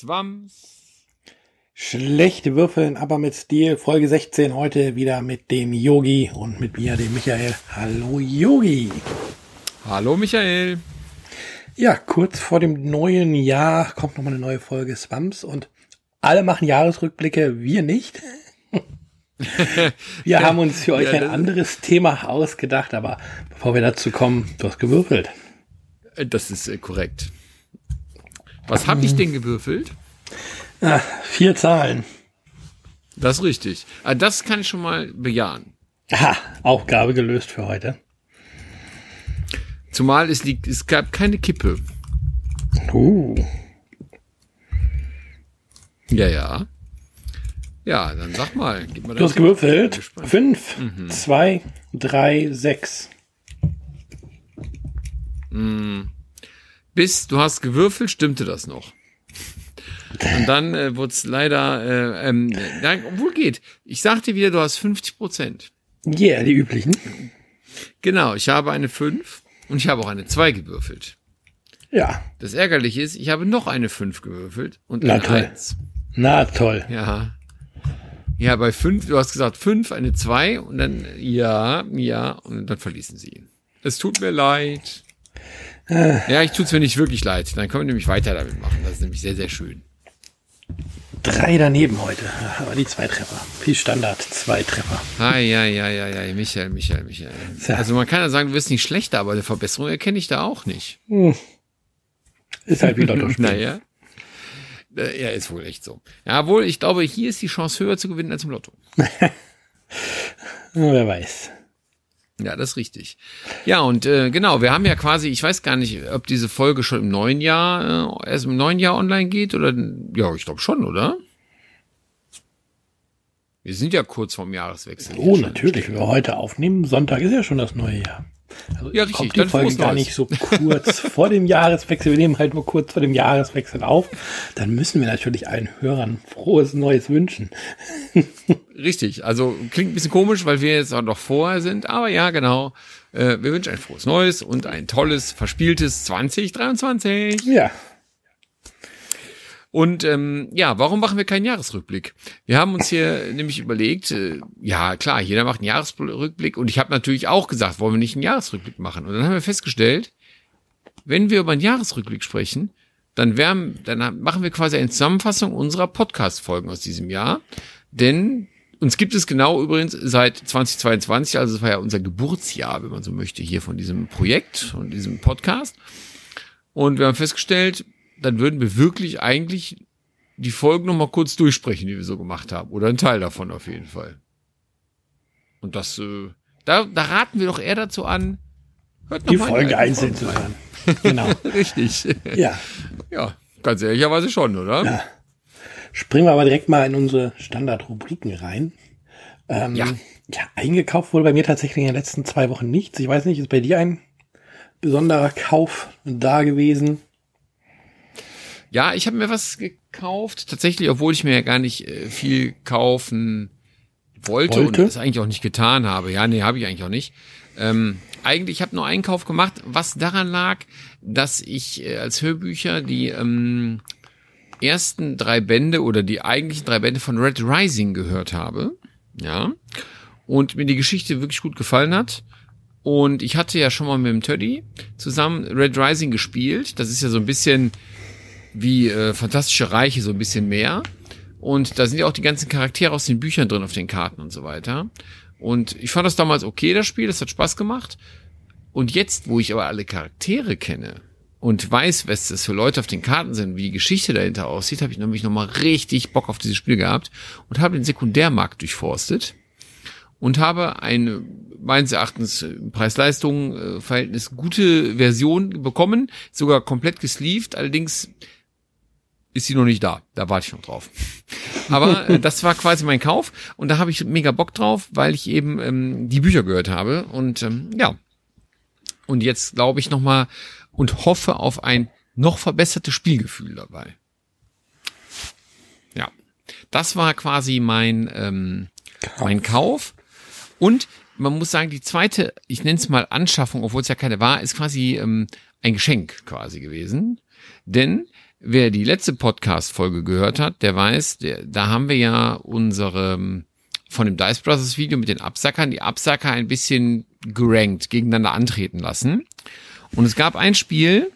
Swams. Schlechte Würfeln, aber mit Stil. Folge 16 heute wieder mit dem Yogi und mit mir, dem Michael. Hallo Yogi. Hallo Michael. Ja, kurz vor dem neuen Jahr kommt nochmal eine neue Folge Swams und alle machen Jahresrückblicke, wir nicht. wir haben uns für euch ein anderes Thema ausgedacht, aber bevor wir dazu kommen, du hast gewürfelt. Das ist äh, korrekt. Was habe ich denn gewürfelt? Ah, vier Zahlen. Das ist richtig. Ah, das kann ich schon mal bejahen. Aha, Aufgabe gelöst für heute. Zumal es liegt, es gab keine Kippe. Uh. Ja, ja. Ja, dann sag mal. Gib mal du hast gewürfelt. Fünf, mhm. zwei, drei, sechs. Bis du hast gewürfelt, stimmte das noch. Und dann äh, wurde es leider, äh, ähm, ja, obwohl geht. Ich sagte wieder, du hast 50 Prozent. Ja, yeah, die üblichen. Genau, ich habe eine 5 und ich habe auch eine 2 gewürfelt. Ja. Das Ärgerliche ist, ich habe noch eine 5 gewürfelt und Na eine toll. 1. Na toll. Ja. Ja, bei 5, du hast gesagt 5, eine 2 und dann ja, ja, und dann verließen sie ihn. Es tut mir leid. Ja, ich tut's mir nicht wirklich leid. Dann können wir nämlich weiter damit machen. Das ist nämlich sehr, sehr schön. Drei daneben heute, aber die zwei Treffer. Viel Standard, zwei Treffer. Ah, ja, ja, ja, ja, Michael, Michael, Michael. Ja. Also man kann ja sagen, du wirst nicht schlechter, aber eine Verbesserung erkenne ich da auch nicht. Hm. Ist halt wie Lotto Naja. Äh, Ja, ist wohl echt so. Ja, wohl, ich glaube, hier ist die Chance höher zu gewinnen als im Lotto. Wer weiß. Ja, das ist richtig. Ja, und äh, genau, wir haben ja quasi, ich weiß gar nicht, ob diese Folge schon im neuen Jahr, äh, erst im neuen Jahr online geht oder, ja, ich glaube schon, oder? Wir sind ja kurz vorm Jahreswechsel. Oh, natürlich, wenn wir heute aufnehmen, Sonntag ist ja schon das neue Jahr. Also Ja, richtig, kommt die Folge gar nicht so kurz vor dem Jahreswechsel. Wir nehmen halt nur kurz vor dem Jahreswechsel auf. Dann müssen wir natürlich allen Hörern frohes Neues wünschen. Richtig, also klingt ein bisschen komisch, weil wir jetzt auch noch vorher sind, aber ja, genau. Äh, wir wünschen ein frohes Neues und ein tolles, verspieltes 2023. Ja, Und ähm, ja, warum machen wir keinen Jahresrückblick? Wir haben uns hier nämlich überlegt, äh, ja klar, jeder macht einen Jahresrückblick und ich habe natürlich auch gesagt, wollen wir nicht einen Jahresrückblick machen? Und dann haben wir festgestellt, wenn wir über einen Jahresrückblick sprechen, dann, wärmen, dann machen wir quasi eine Zusammenfassung unserer Podcast-Folgen aus diesem Jahr. Denn uns gibt es genau übrigens seit 2022, also es war ja unser Geburtsjahr, wenn man so möchte, hier von diesem Projekt, von diesem Podcast. Und wir haben festgestellt, dann würden wir wirklich eigentlich die Folgen noch mal kurz durchsprechen, die wir so gemacht haben. Oder ein Teil davon auf jeden Fall. Und das, äh, da, da raten wir doch eher dazu an, hört noch die Folge einzeln zu hören. Genau. Richtig. Ja. Ja, ganz ehrlicherweise schon, oder? Ja. Springen wir aber direkt mal in unsere Standardrubriken rein. Ähm, Ja. ja, eingekauft wurde bei mir tatsächlich in den letzten zwei Wochen nichts. Ich weiß nicht, ist bei dir ein besonderer Kauf da gewesen? Ja, ich habe mir was gekauft, tatsächlich, obwohl ich mir ja gar nicht äh, viel kaufen wollte, Wollte? und das eigentlich auch nicht getan habe. Ja, nee, habe ich eigentlich auch nicht. Ähm, eigentlich, ich habe nur einen Kauf gemacht, was daran lag, dass ich äh, als Hörbücher die ähm, ersten drei Bände oder die eigentlichen drei Bände von Red Rising gehört habe. Ja. Und mir die Geschichte wirklich gut gefallen hat. Und ich hatte ja schon mal mit dem Teddy zusammen Red Rising gespielt. Das ist ja so ein bisschen wie äh, Fantastische Reiche, so ein bisschen mehr. Und da sind ja auch die ganzen Charaktere aus den Büchern drin auf den Karten und so weiter. Und ich fand das damals okay, das Spiel, das hat Spaß gemacht. Und jetzt, wo ich aber alle Charaktere kenne und weiß, was das für Leute auf den Karten sind, wie die Geschichte dahinter aussieht, habe ich nämlich nochmal richtig Bock auf dieses Spiel gehabt und habe den Sekundärmarkt durchforstet und habe eine meines Erachtens äh, Preis-Leistung-Verhältnis gute Version bekommen, sogar komplett gesleeved, allerdings ist sie noch nicht da. Da warte ich noch drauf. Aber äh, das war quasi mein Kauf und da habe ich mega Bock drauf, weil ich eben ähm, die Bücher gehört habe und ähm, ja. Und jetzt glaube ich noch mal und hoffe auf ein noch verbessertes Spielgefühl dabei. Ja, das war quasi mein ähm, mein Kauf und man muss sagen, die zweite, ich nenne es mal Anschaffung, obwohl es ja keine war, ist quasi ähm, ein Geschenk quasi gewesen. Denn wer die letzte Podcast-Folge gehört hat, der weiß, der, da haben wir ja unsere von dem Dice Brothers Video mit den Absackern, die Absacker ein bisschen gerankt, gegeneinander antreten lassen. Und es gab ein Spiel,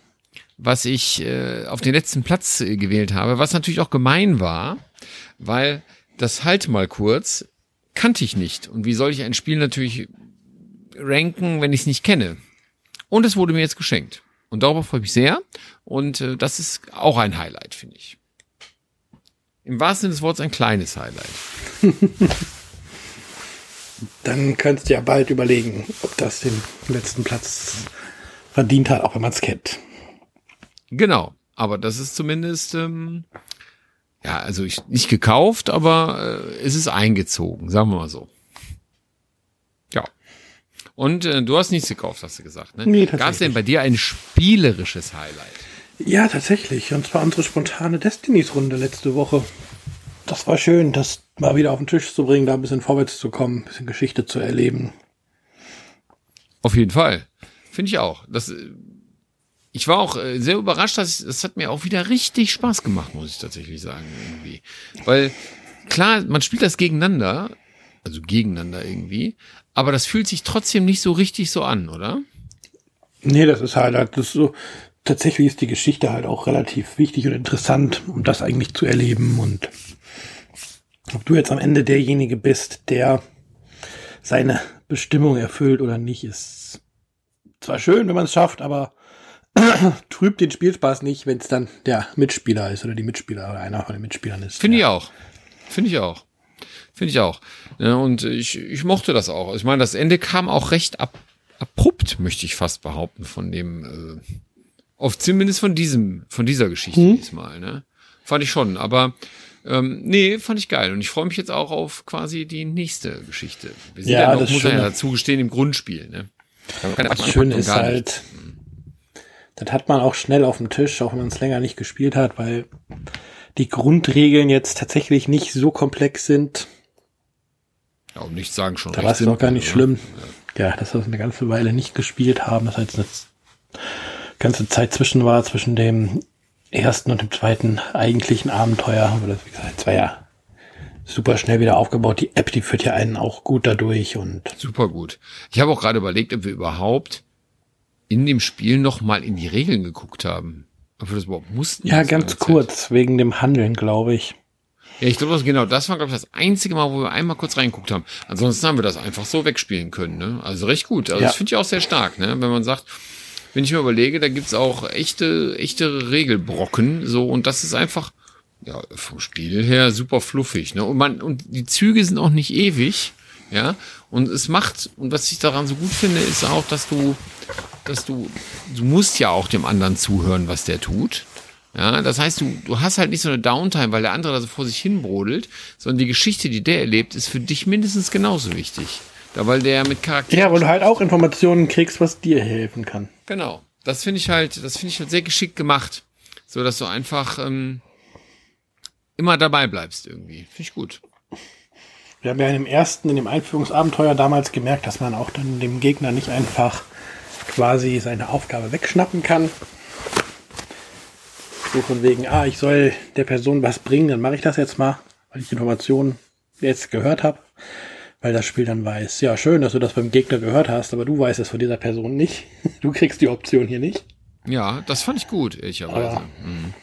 was ich äh, auf den letzten Platz äh, gewählt habe, was natürlich auch gemein war, weil das halt mal kurz kannte ich nicht. Und wie soll ich ein Spiel natürlich ranken, wenn ich es nicht kenne? Und es wurde mir jetzt geschenkt. Und darüber freue ich mich sehr. Und äh, das ist auch ein Highlight, finde ich. Im wahrsten Sinne des Wortes ein kleines Highlight. Dann könntest du ja bald überlegen, ob das den letzten Platz verdient hat, auch wenn man es kennt. Genau, aber das ist zumindest, ähm, ja, also ich, nicht gekauft, aber äh, es ist eingezogen, sagen wir mal so. Ja. Und äh, du hast nichts gekauft, hast du gesagt, ne? Nee, Gab es denn bei dir ein spielerisches Highlight? Ja, tatsächlich. Und zwar unsere spontane Destinies-Runde letzte Woche. Das war schön, das mal wieder auf den Tisch zu bringen, da ein bisschen vorwärts zu kommen, ein bisschen Geschichte zu erleben. Auf jeden Fall. Finde ich auch. Das, ich war auch äh, sehr überrascht, dass das hat mir auch wieder richtig Spaß gemacht, muss ich tatsächlich sagen, irgendwie. Weil, klar, man spielt das gegeneinander, also gegeneinander irgendwie, aber das fühlt sich trotzdem nicht so richtig so an, oder? Nee, das ist halt, das ist so, tatsächlich ist die Geschichte halt auch relativ wichtig und interessant, um das eigentlich zu erleben und ob du jetzt am Ende derjenige bist, der seine Bestimmung erfüllt oder nicht, ist zwar schön, wenn man es schafft, aber trübt den Spielspaß nicht, wenn es dann der Mitspieler ist oder die Mitspieler oder einer von den Mitspielern ist. Finde ich auch. Finde ich auch. Finde ich auch. Ja, und ich, ich mochte das auch. Ich meine, das Ende kam auch recht ab, abrupt, möchte ich fast behaupten, von dem, äh, auf zumindest von diesem, von dieser Geschichte hm. diesmal, ne? Fand ich schon. Aber ähm, nee, fand ich geil. Und ich freue mich jetzt auch auf quasi die nächste Geschichte. Wir sind ja, ja noch, muss man ja dazu gestehen, im Grundspiel. Ne? Das Schöne ist halt, das hat man auch schnell auf dem Tisch, auch wenn man es länger nicht gespielt hat, weil die Grundregeln jetzt tatsächlich nicht so komplex sind. Ja, und nicht sagen schon. Da war es noch gar nicht oder? schlimm. Ja. ja, dass wir eine ganze Weile nicht gespielt haben, das heißt ganze Zeit zwischen war, zwischen dem ersten und dem zweiten eigentlichen Abenteuer. Aber das, wie gesagt, es war ja super schnell wieder aufgebaut. Die App, die führt ja einen auch gut dadurch und. Super gut. Ich habe auch gerade überlegt, ob wir überhaupt in dem Spiel noch mal in die Regeln geguckt haben. Ob wir das überhaupt mussten. Ja, ganz kurz, wegen dem Handeln, glaube ich. Ja, ich glaube, genau, das war, glaube ich, das einzige Mal, wo wir einmal kurz reingeguckt haben. Ansonsten haben wir das einfach so wegspielen können, ne? Also recht gut. Also ja. das finde ich auch sehr stark, ne? Wenn man sagt, wenn ich mir überlege, da gibt's auch echte, echte Regelbrocken, so, und das ist einfach, ja, vom Spiel her super fluffig, ne? Und man, und die Züge sind auch nicht ewig, ja? Und es macht, und was ich daran so gut finde, ist auch, dass du, dass du, du musst ja auch dem anderen zuhören, was der tut. Ja, das heißt, du, du hast halt nicht so eine Downtime, weil der andere da so vor sich hin brodelt, sondern die Geschichte, die der erlebt, ist für dich mindestens genauso wichtig. Da, weil der mit Charakter. Ja, weil du halt auch Informationen kriegst, was dir helfen kann. Genau. Das finde ich halt, das finde ich halt sehr geschickt gemacht. So, dass du einfach ähm, immer dabei bleibst irgendwie. Finde ich gut. Wir haben ja in dem ersten, in dem Einführungsabenteuer damals gemerkt, dass man auch dann dem Gegner nicht einfach quasi seine Aufgabe wegschnappen kann. So von wegen, ah, ich soll der Person was bringen, dann mache ich das jetzt mal, weil ich Informationen jetzt gehört habe weil das Spiel dann weiß, ja, schön, dass du das beim Gegner gehört hast, aber du weißt es von dieser Person nicht. Du kriegst die Option hier nicht. Ja, das fand ich gut, ehrlicherweise. Aber, mhm.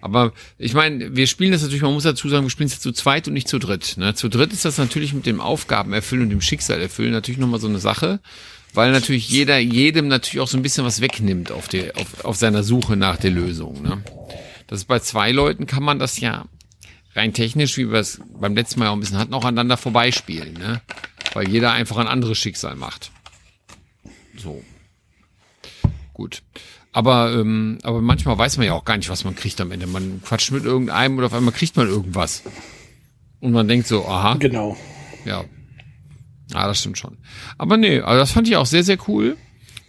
aber ich meine, wir spielen das natürlich, man muss dazu sagen, wir spielen es jetzt zu zweit und nicht zu dritt. Ne? Zu dritt ist das natürlich mit dem Aufgaben erfüllen und dem Schicksal erfüllen natürlich nochmal so eine Sache, weil natürlich jeder jedem natürlich auch so ein bisschen was wegnimmt auf, der, auf, auf seiner Suche nach der Lösung. Ne? Das ist bei zwei Leuten kann man das ja rein technisch, wie wir es beim letzten Mal auch ein bisschen hatten, auch aneinander vorbeispielen, ne? Weil jeder einfach ein anderes Schicksal macht. So. Gut. Aber, ähm, aber manchmal weiß man ja auch gar nicht, was man kriegt am Ende. Man quatscht mit irgendeinem oder auf einmal kriegt man irgendwas. Und man denkt so, aha. Genau. Ja. Ah, das stimmt schon. Aber nee, also das fand ich auch sehr, sehr cool.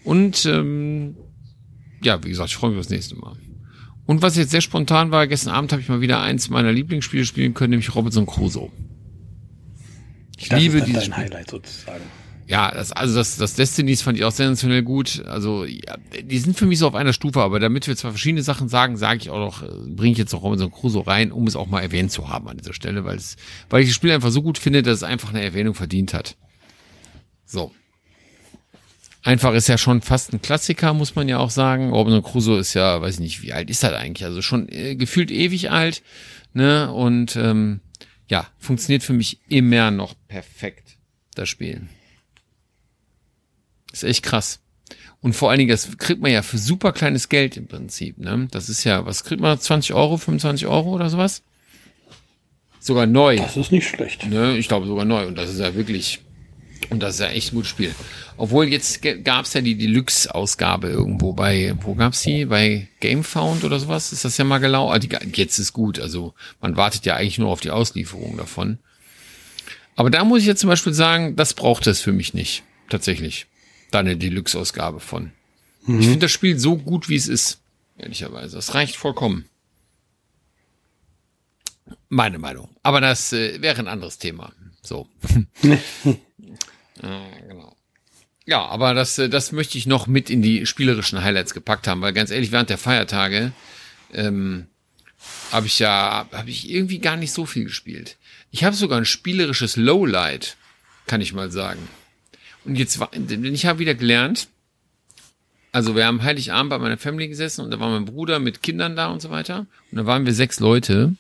Und ähm, ja, wie gesagt, ich freue mich aufs nächste Mal. Und was jetzt sehr spontan war, gestern Abend habe ich mal wieder eins meiner Lieblingsspiele spielen können, nämlich Robinson Crusoe. Ich das liebe ist dieses dein Highlight sozusagen. ja, das, also das, das Destinies fand ich auch sensationell gut. Also, ja, die sind für mich so auf einer Stufe, aber damit wir zwar verschiedene Sachen sagen, sage ich auch noch, äh, bringe ich jetzt noch Robinson Crusoe rein, um es auch mal erwähnt zu haben an dieser Stelle, weil es, weil ich das Spiel einfach so gut finde, dass es einfach eine Erwähnung verdient hat. So. Einfach ist ja schon fast ein Klassiker, muss man ja auch sagen. Robinson Crusoe ist ja, weiß ich nicht, wie alt ist das eigentlich? Also schon äh, gefühlt ewig alt, ne? Und ähm, ja, funktioniert für mich immer noch perfekt, das Spiel. Ist echt krass. Und vor allen Dingen, das kriegt man ja für super kleines Geld im Prinzip. Ne? Das ist ja, was kriegt man? 20 Euro, 25 Euro oder sowas? Sogar neu. Das ist nicht schlecht. Ne? Ich glaube sogar neu. Und das ist ja wirklich, und das ist ja echt ein gutes Spiel. Obwohl jetzt gab's ja die Deluxe-Ausgabe irgendwo bei, wo gab's die? Bei GameFound oder sowas? Ist das ja mal gelau? Ah, die, jetzt ist gut. Also man wartet ja eigentlich nur auf die Auslieferung davon. Aber da muss ich jetzt zum Beispiel sagen, das braucht es für mich nicht. Tatsächlich da eine Deluxe-Ausgabe von. Mhm. Ich finde das Spiel so gut, wie es ist, ehrlicherweise. Das reicht vollkommen. Meine Meinung. Aber das äh, wäre ein anderes Thema. So. genau. Ja, aber das, äh, das möchte ich noch mit in die spielerischen Highlights gepackt haben, weil ganz ehrlich, während der Feiertage ähm, habe ich ja, habe ich irgendwie gar nicht so viel gespielt. Ich habe sogar ein spielerisches Lowlight, kann ich mal sagen. Und jetzt war, ich habe wieder gelernt, also wir haben Heiligabend bei meiner Family gesessen und da war mein Bruder mit Kindern da und so weiter. Und da waren wir sechs Leute.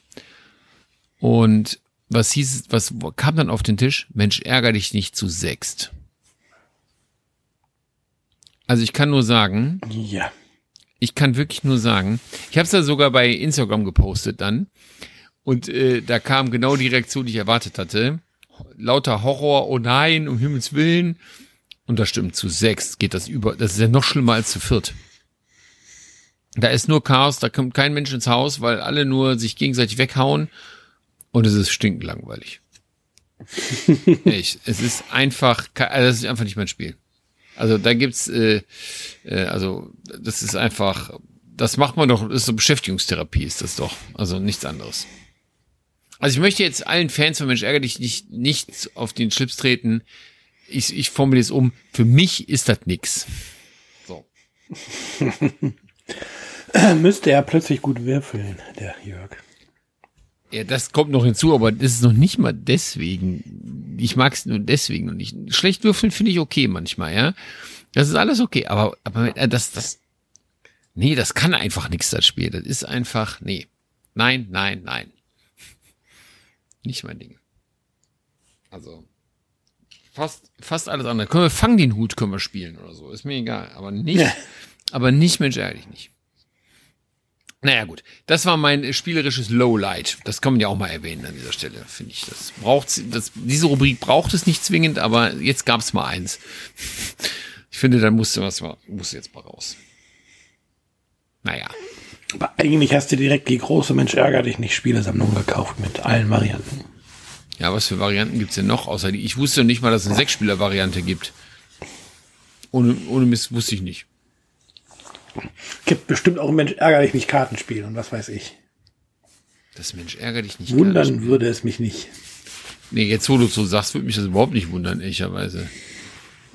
Und was hieß, was kam dann auf den Tisch? Mensch, ärger dich nicht zu sechst. Also ich kann nur sagen. Ja. Ich kann wirklich nur sagen. Ich habe es da sogar bei Instagram gepostet dann. Und äh, da kam genau die Reaktion, die ich erwartet hatte lauter Horror, oh nein, um Himmels Willen. Und das stimmt, zu sechs geht das über, das ist ja noch schlimmer als zu viert. Da ist nur Chaos, da kommt kein Mensch ins Haus, weil alle nur sich gegenseitig weghauen und es ist stinkend langweilig. Echt, es ist einfach, also das ist einfach nicht mein Spiel. Also da gibt's, äh, äh, also das ist einfach, das macht man doch, das ist so Beschäftigungstherapie ist das doch, also nichts anderes. Also ich möchte jetzt allen Fans von Mensch ärger dich nicht, nicht auf den Schlips treten. Ich, ich formuliere es um. Für mich ist das nix. So. Müsste er plötzlich gut würfeln, der Jörg. Ja, das kommt noch hinzu, aber das ist noch nicht mal deswegen. Ich mag es nur deswegen noch nicht. Schlecht würfeln finde ich okay manchmal, ja. Das ist alles okay, aber, aber äh, das, das, nee, das kann einfach nichts, das Spiel. Das ist einfach, nee. Nein, nein, nein nicht mein Ding. Also fast fast alles andere. Können wir Fang den Hut können wir spielen oder so, ist mir egal, aber nicht ja. aber nicht Mensch ehrlich nicht. Naja, gut. Das war mein spielerisches Lowlight. Das kann man ja auch mal erwähnen an dieser Stelle, finde ich. Das braucht, das, diese Rubrik braucht es nicht zwingend, aber jetzt gab es mal eins. Ich finde, da musste was mal, musste jetzt mal raus. Naja. Aber eigentlich hast du direkt die große Mensch ärger dich nicht Spielesammlung gekauft mit allen Varianten. Ja, was für Varianten gibt's denn noch? Außer die, ich wusste nicht mal, dass es eine Sechsspieler-Variante gibt. Ohne, ohne Mist wusste ich nicht. Gibt bestimmt auch Mensch ärger dich nicht Kartenspiel und was weiß ich. Das Mensch ärger dich nicht Wundern würde es mich nicht. Nee, jetzt wo du so sagst, würde mich das überhaupt nicht wundern, ehrlicherweise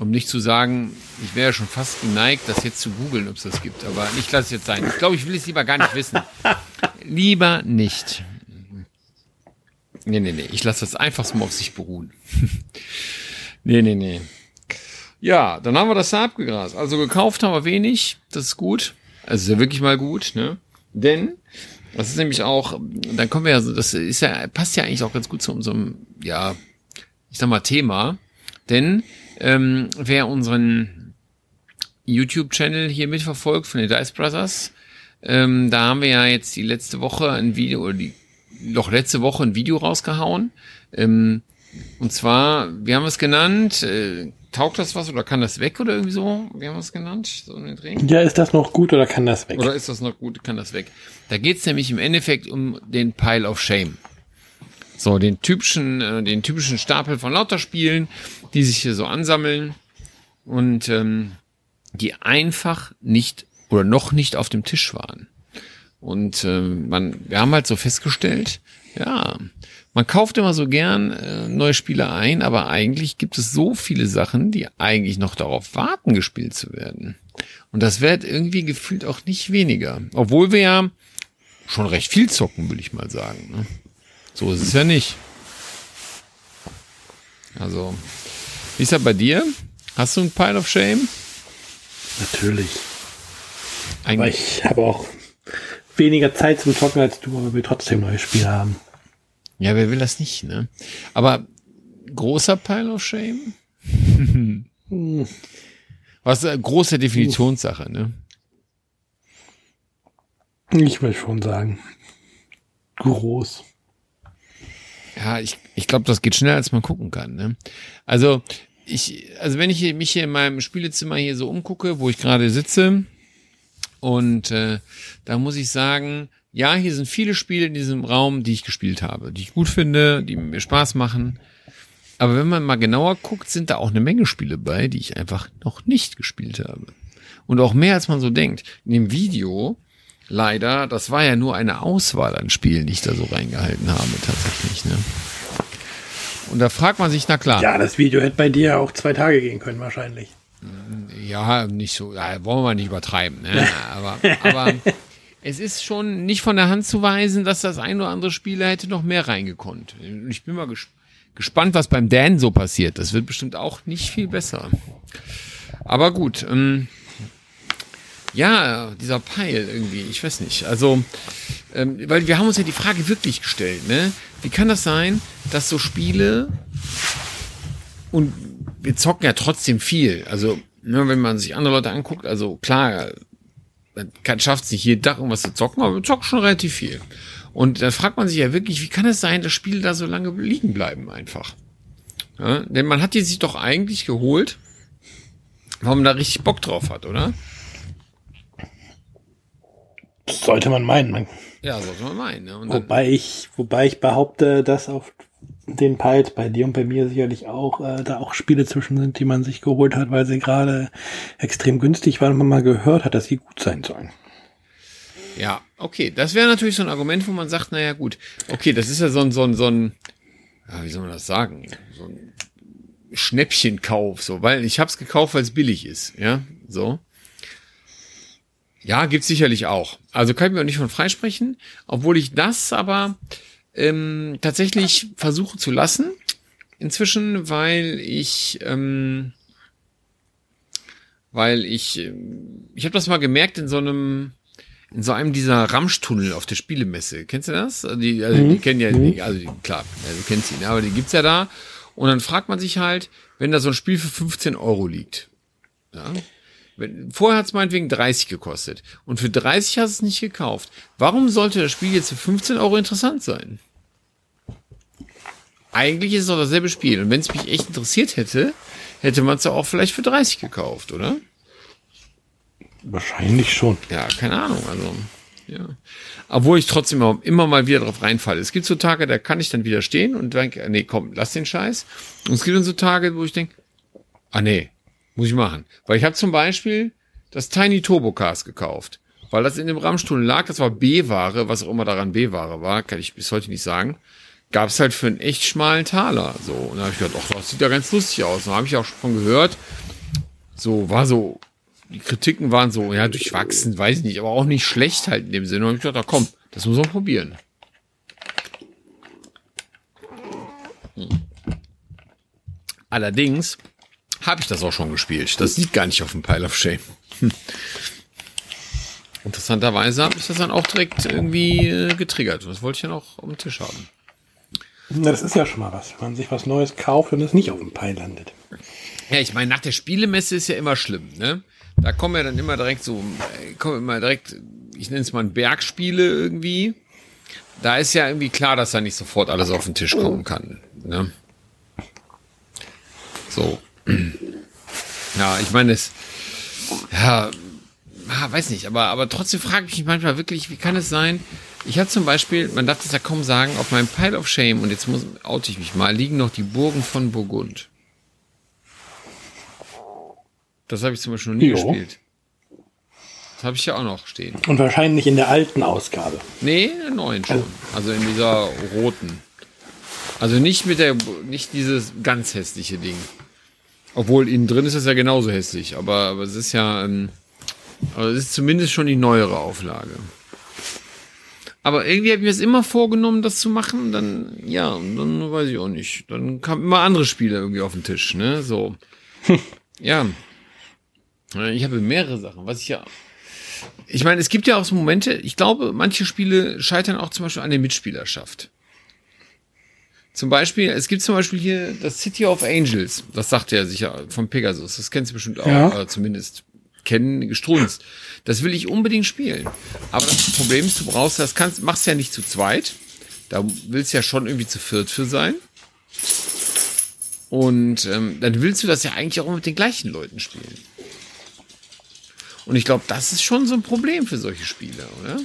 um nicht zu sagen, ich wäre ja schon fast geneigt, das jetzt zu googeln, ob es das gibt. Aber ich lasse es jetzt sein. Ich glaube, ich will es lieber gar nicht wissen. lieber nicht. Nee, nee, nee. Ich lasse das einfach mal auf sich beruhen. nee, nee, nee. Ja, dann haben wir das da abgegrast. Also gekauft haben wir wenig. Das ist gut. Also ist ja wirklich mal gut, ne? Denn, das ist nämlich auch, dann kommen wir ja so, das ist ja, passt ja eigentlich auch ganz gut zu unserem, ja, ich sag mal, Thema. Denn ähm, wer unseren YouTube-Channel hier mitverfolgt von den Dice Brothers, ähm, da haben wir ja jetzt die letzte Woche ein Video, oder die, doch letzte Woche ein Video rausgehauen. Ähm, und zwar, wir haben es genannt, äh, taugt das was oder kann das weg oder irgendwie so? Wie haben wir es genannt? So ja, ist das noch gut oder kann das weg? Oder ist das noch gut, kann das weg? Da geht's nämlich im Endeffekt um den Pile of Shame. So, den typischen, äh, den typischen Stapel von lauter Spielen, die sich hier so ansammeln und ähm, die einfach nicht oder noch nicht auf dem Tisch waren. Und ähm, man, wir haben halt so festgestellt, Ja, man kauft immer so gern äh, neue Spiele ein, aber eigentlich gibt es so viele Sachen, die eigentlich noch darauf warten, gespielt zu werden. Und das wird irgendwie gefühlt auch nicht weniger. Obwohl wir ja schon recht viel zocken, will ich mal sagen. Ne? So ist es ja nicht. Also, wie ist das bei dir? Hast du ein Pile of Shame? Natürlich. Ein aber ich habe auch weniger Zeit zum Zocken als du, aber wir trotzdem neue Spiele haben. Ja, wer will das nicht, ne? Aber großer Pile of Shame? Was äh, große Definitionssache, ne? Ich will schon sagen. Groß. Ja, ich, ich glaube, das geht schneller, als man gucken kann. Ne? Also ich, also wenn ich mich hier in meinem Spielezimmer hier so umgucke, wo ich gerade sitze, und äh, da muss ich sagen, ja, hier sind viele Spiele in diesem Raum, die ich gespielt habe, die ich gut finde, die mir Spaß machen. Aber wenn man mal genauer guckt, sind da auch eine Menge Spiele bei, die ich einfach noch nicht gespielt habe. Und auch mehr als man so denkt. In dem Video, leider, das war ja nur eine Auswahl an Spielen, die ich da so reingehalten habe, tatsächlich. Ne? Und da fragt man sich, na klar. Ja, das Video hätte bei dir auch zwei Tage gehen können, wahrscheinlich. Ja, nicht so, ja, wollen wir nicht übertreiben. Ne? Aber, aber es ist schon nicht von der Hand zu weisen, dass das ein oder andere Spieler hätte noch mehr reingekonnt. Ich bin mal ges gespannt, was beim Dan so passiert. Das wird bestimmt auch nicht viel besser. Aber gut, ähm, ja, dieser Peil irgendwie, ich weiß nicht. Also, ähm, weil wir haben uns ja die Frage wirklich gestellt, ne? Wie kann das sein, dass so Spiele und wir zocken ja trotzdem viel. Also, ne, wenn man sich andere Leute anguckt, also klar, man schafft es nicht jeden Tag irgendwas zu zocken, aber wir zocken schon relativ viel. Und da fragt man sich ja wirklich, wie kann es sein, dass Spiele da so lange liegen bleiben einfach? Ja, denn man hat die sich doch eigentlich geholt, weil man da richtig Bock drauf hat, oder? sollte man meinen. Ja, sollte man meinen. Ne? wobei ich, wobei ich behaupte, dass auf den Piles bei dir und bei mir sicherlich auch äh, da auch Spiele zwischen sind, die man sich geholt hat, weil sie gerade extrem günstig waren und man mal gehört hat, dass sie gut sein sollen. Ja, okay. Das wäre natürlich so ein Argument, wo man sagt, naja, gut, okay, das ist ja so ein, so ein, so ein, ja, wie soll man das sagen? So ein Schnäppchenkauf, so, weil ich hab's gekauft, weil es billig ist, ja, so. Ja, gibt's sicherlich auch. Also kann ich mir auch nicht von freisprechen, obwohl ich das aber ähm, tatsächlich versuche zu lassen inzwischen, weil ich ähm, weil ich ähm, ich habe das mal gemerkt in so einem in so einem dieser Ramschtunnel auf der Spielemesse. Kennst du das? Also die, also die mhm. kennen ja, die, mhm. also die, klar, ja, du kennst ihn, ne, aber die gibt's ja da. Und dann fragt man sich halt, wenn da so ein Spiel für 15 Euro liegt, ja, Vorher hat es meinetwegen 30 gekostet. Und für 30 hast du es nicht gekauft. Warum sollte das Spiel jetzt für 15 Euro interessant sein? Eigentlich ist es doch dasselbe Spiel. Und wenn es mich echt interessiert hätte, hätte man es auch vielleicht für 30 gekauft, oder? Wahrscheinlich schon. Ja, keine Ahnung. Also, ja. Obwohl ich trotzdem immer mal wieder drauf reinfalle. Es gibt so Tage, da kann ich dann wieder stehen und denke, nee, komm, lass den Scheiß. Und es gibt dann so Tage, wo ich denke, ah nee, muss ich machen. Weil ich habe zum Beispiel das Tiny Turbo Cast gekauft. Weil das in dem Rahmenstuhl lag, das war B-Ware, was auch immer daran B-Ware war, kann ich bis heute nicht sagen. Gab es halt für einen echt schmalen Taler. So. Und da habe ich gedacht, ach, das sieht ja ganz lustig aus. Da habe ich auch schon gehört, so, war so, die Kritiken waren so, ja, durchwachsen, weiß ich nicht, aber auch nicht schlecht halt in dem Sinne. Und ich gedacht, ach komm, das muss man probieren. Hm. Allerdings habe ich das auch schon gespielt. Das liegt gar nicht auf dem Pile of Shame. Hm. Interessanterweise habe ich das dann auch direkt irgendwie äh, getriggert. Das wollte ich ja noch auf dem Tisch haben. Na, das ist ja schon mal was. Wenn man sich was Neues kauft und es nicht auf dem Pile landet. Ja, ich meine, nach der Spielemesse ist ja immer schlimm, ne? Da kommen ja dann immer direkt so, äh, kommen immer direkt, ich nenne es mal Bergspiele irgendwie. Da ist ja irgendwie klar, dass da nicht sofort alles auf den Tisch kommen kann. Ne? So. Ja, ich meine, es, ja, ah, weiß nicht, aber, aber trotzdem frage ich mich manchmal wirklich, wie kann es sein? Ich habe zum Beispiel, man darf das ja kaum sagen, auf meinem Pile of Shame, und jetzt muss, oute ich mich mal, liegen noch die Burgen von Burgund. Das habe ich zum Beispiel noch nie jo. gespielt. Das habe ich ja auch noch stehen. Und wahrscheinlich in der alten Ausgabe. Nee, in der neuen schon. Also in dieser roten. Also nicht mit der, nicht dieses ganz hässliche Ding. Obwohl innen drin ist es ja genauso hässlich, aber, aber es ist ja, ähm, aber es ist zumindest schon die neuere Auflage. Aber irgendwie habe ich mir es immer vorgenommen, das zu machen. Dann, ja, dann weiß ich auch nicht. Dann kamen immer andere Spiele irgendwie auf den Tisch, ne? So. ja. Ich habe mehrere Sachen, was ich ja. Ich meine, es gibt ja auch so Momente, ich glaube, manche Spiele scheitern auch zum Beispiel an der Mitspielerschaft. Zum Beispiel, es gibt zum Beispiel hier das City of Angels. Das sagt er sicher von Pegasus. Das kennst du bestimmt auch, Ja. oder zumindest kennen, gestrunzt. Das will ich unbedingt spielen. Aber das Problem ist, du brauchst das, kannst, machst ja nicht zu zweit. Da willst du ja schon irgendwie zu viert für sein. Und ähm, dann willst du das ja eigentlich auch mit den gleichen Leuten spielen. Und ich glaube, das ist schon so ein Problem für solche Spiele, oder?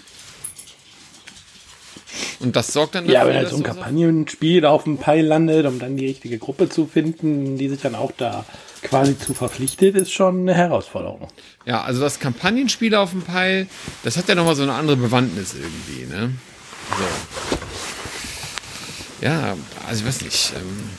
Und das sorgt dann Ja, dafür, wenn halt so ein du so- Kampagnenspiel auf dem Pfeil landet, um dann die richtige Gruppe zu finden, die sich dann auch da quasi zu verpflichtet, ist schon eine Herausforderung. Ja, also das Kampagnenspiel auf dem Pfeil, das hat ja nochmal so eine andere Bewandtnis irgendwie, ne? So. Ja, also ich weiß nicht. Ähm,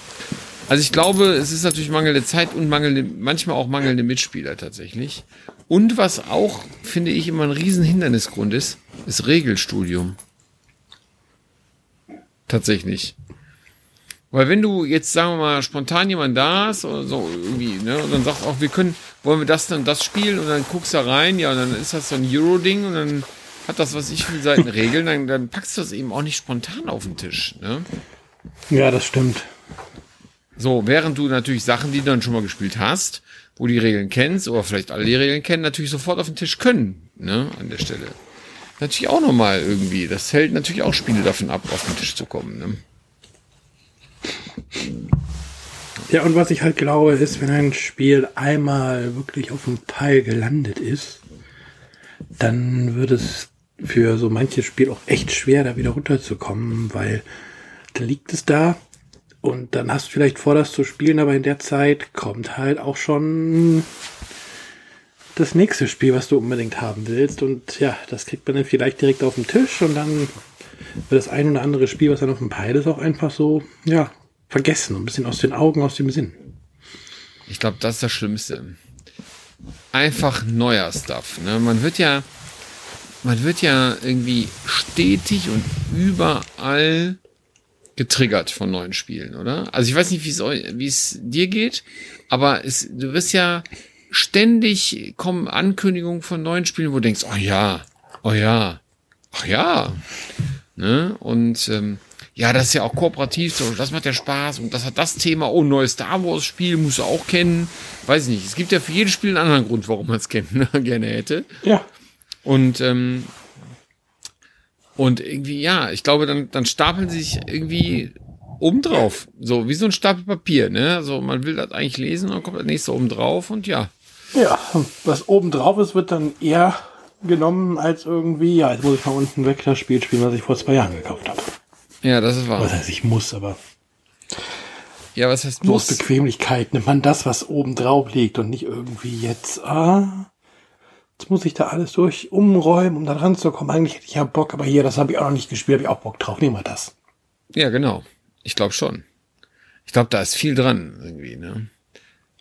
also ich glaube, es ist natürlich mangelnde Zeit und mangelnde, manchmal auch mangelnde Mitspieler tatsächlich. Und was auch, finde ich, immer ein riesen Hindernisgrund ist, ist Regelstudium. Tatsächlich. Weil wenn du jetzt, sagen wir mal, spontan jemand da hast oder so irgendwie, ne, und dann sagst auch, wir können, wollen wir das dann das spielen und dann guckst du da rein, ja, und dann ist das so ein Euro-Ding und dann hat das, was ich viele Seiten Regeln, dann, dann packst du das eben auch nicht spontan auf den Tisch, ne? Ja, das stimmt. So, während du natürlich Sachen, die du dann schon mal gespielt hast, wo die Regeln kennst oder vielleicht alle die Regeln kennen, natürlich sofort auf den Tisch können, ne, an der Stelle. Natürlich auch nochmal irgendwie, das hält natürlich auch Spiele davon ab, auf den Tisch zu kommen, ne? Ja, und was ich halt glaube, ist, wenn ein Spiel einmal wirklich auf dem Pfeil gelandet ist, dann wird es für so manches Spiel auch echt schwer, da wieder runterzukommen, weil dann liegt es da und dann hast du vielleicht vor, das zu spielen, aber in der Zeit kommt halt auch schon das nächste Spiel, was du unbedingt haben willst. Und ja, das kriegt man dann vielleicht direkt auf den Tisch und dann wird das ein oder andere Spiel, was dann auf dem Pfeil ist, auch einfach so, ja, vergessen. Ein bisschen aus den Augen, aus dem Sinn. Ich glaube, das ist das Schlimmste. Einfach neuer Stuff. Ne? Man wird ja, man wird ja irgendwie stetig und überall getriggert von neuen Spielen, oder? Also ich weiß nicht, wie es eu- wie es dir geht, aber es, du wirst ja ständig kommen Ankündigungen von neuen Spielen, wo du denkst, oh ja, oh ja, ach ja, ne? Und ähm, ja, das ist ja auch kooperativ, so, das macht ja Spaß und das hat das Thema, oh, neues Star Wars Spiel, musst du auch kennen. Weiß ich nicht. Es gibt ja für jedes Spiel einen anderen Grund, warum man es kennen gerne hätte. Ja. Und, ähm, und irgendwie, ja, ich glaube, dann, dann stapeln sie sich irgendwie obendrauf. So, wie so ein Stapel Papier, ne? Also man will das eigentlich lesen, dann kommt das nächste oben drauf und ja. Ja, was oben drauf ist, wird dann eher genommen als irgendwie, ja, jetzt muss ich mal unten weg das Spiel spielen, was ich vor zwei Jahren gekauft habe. Ja, das ist wahr. Was heißt, ich muss, aber Ja, was heißt so aus muss? Bequemlichkeit nimmt man das, was oben drauf liegt und nicht irgendwie jetzt, ah, jetzt muss ich da alles durch umräumen, um da ranzukommen. Eigentlich hätte ich ja Bock, aber hier, das habe ich auch noch nicht gespielt, habe ich auch Bock drauf. Nehmen wir das. Ja, genau. Ich glaube schon. Ich glaube, da ist viel dran irgendwie, ne?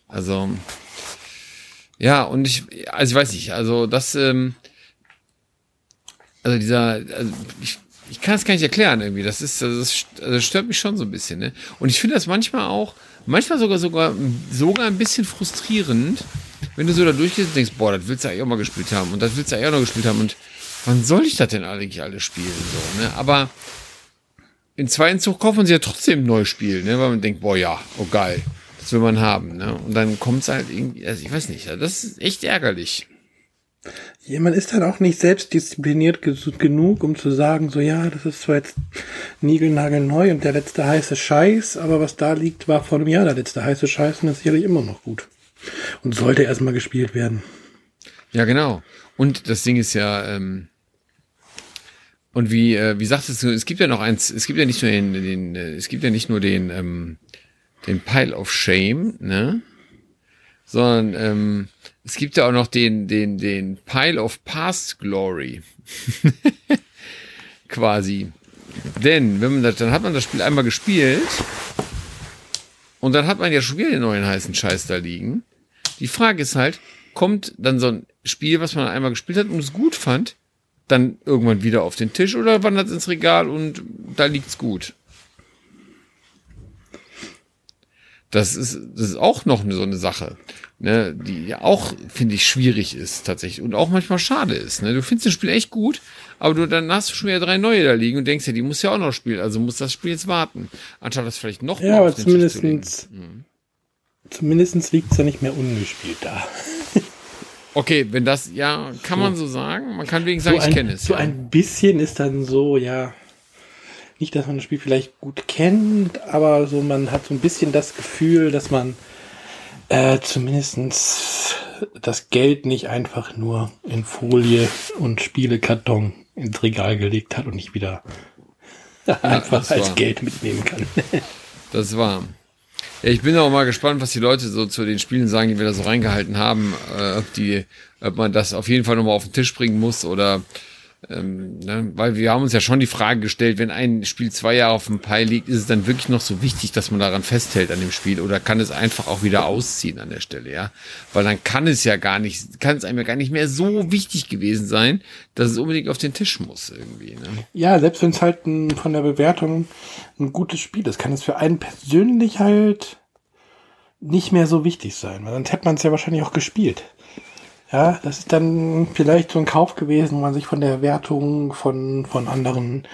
Also ja, und ich, also ich weiß nicht, also das, ähm, also dieser, also ich, ich kann es gar nicht erklären irgendwie. Das ist, das, ist, also das stört mich schon so ein bisschen, ne? Und ich finde das manchmal auch, manchmal sogar sogar sogar ein bisschen frustrierend, wenn du so da durchgehst und denkst, boah, das willst du eigentlich auch mal gespielt haben und das willst du eigentlich auch noch gespielt haben und wann soll ich das denn eigentlich alles spielen so, ne? Aber im zweiten Zug kauft man sich ja trotzdem ein neues Spiel, ne? weil man denkt, boah, ja, oh geil, das will man haben. Ne? Und dann kommt es halt irgendwie, also ich weiß nicht, das ist echt ärgerlich. Ja, man ist dann auch nicht selbstdiszipliniert genug, um zu sagen, so ja, das ist zwar jetzt niegelnagelneu und der letzte heiße Scheiß, aber was da liegt, war vor einem Jahr der letzte heiße Scheiß und ist sicherlich immer noch gut. Und sollte erstmal gespielt werden. Ja, genau. Und das Ding ist ja, ähm, und wie, äh, wie sagtest du, es gibt ja noch eins, es gibt ja nicht nur den, den äh, es gibt ja nicht nur den, ähm, den Pile of Shame, ne? sondern ähm, es gibt ja auch noch den, den, den Pile of Past Glory. Quasi. Denn, wenn man das, dann hat man das Spiel einmal gespielt und dann hat man ja schon wieder den neuen heißen Scheiß da liegen. Die Frage ist halt, kommt dann so ein Spiel, was man einmal gespielt hat und es gut fand, dann irgendwann wieder auf den Tisch oder wandert es ins Regal und da liegt's gut? Das ist, das ist auch noch so eine Sache, ne, die ja auch, finde ich, schwierig ist tatsächlich und auch manchmal schade ist. Ne? Du findest das Spiel echt gut, aber du dann hast du schon wieder drei neue da liegen und denkst ja, die muss ja auch noch spielen, also muss das Spiel jetzt warten, anstatt das vielleicht noch ja, mal aber zumindestens, mhm. zumindestens liegt es ja nicht mehr ungespielt da. okay, wenn das, ja, kann so. man so sagen. Man kann wegen sagen, so ich kenne es. So ja. ein bisschen ist dann so, ja, nicht, dass man das Spiel vielleicht gut kennt, aber so man hat so ein bisschen das Gefühl, dass man äh, zumindestens das Geld nicht einfach nur in Folie und Spielekarton ins Regal gelegt hat und nicht wieder ja, einfach als Geld mitnehmen kann. das war. Ja, ich bin auch mal gespannt, was die Leute so zu den Spielen sagen, die wir da so reingehalten haben, äh, ob die, ob man das auf jeden Fall nochmal auf den Tisch bringen muss oder ähm, ne? Weil wir haben uns ja schon die Frage gestellt, wenn ein Spiel zwei Jahre auf dem Pi liegt, ist es dann wirklich noch so wichtig, dass man daran festhält an dem Spiel oder kann es einfach auch wieder ausziehen an der Stelle, ja? Weil dann kann es ja gar nicht, kann es einem ja gar nicht mehr so wichtig gewesen sein, dass es unbedingt auf den Tisch muss irgendwie. Ne? Ja, selbst wenn es halt ein, von der Bewertung ein gutes Spiel ist, kann es für einen persönlich halt nicht mehr so wichtig sein, weil sonst hätte man es ja wahrscheinlich auch gespielt. Ja, das ist dann vielleicht so ein Kauf gewesen, wo man sich von der Wertung von, von anderen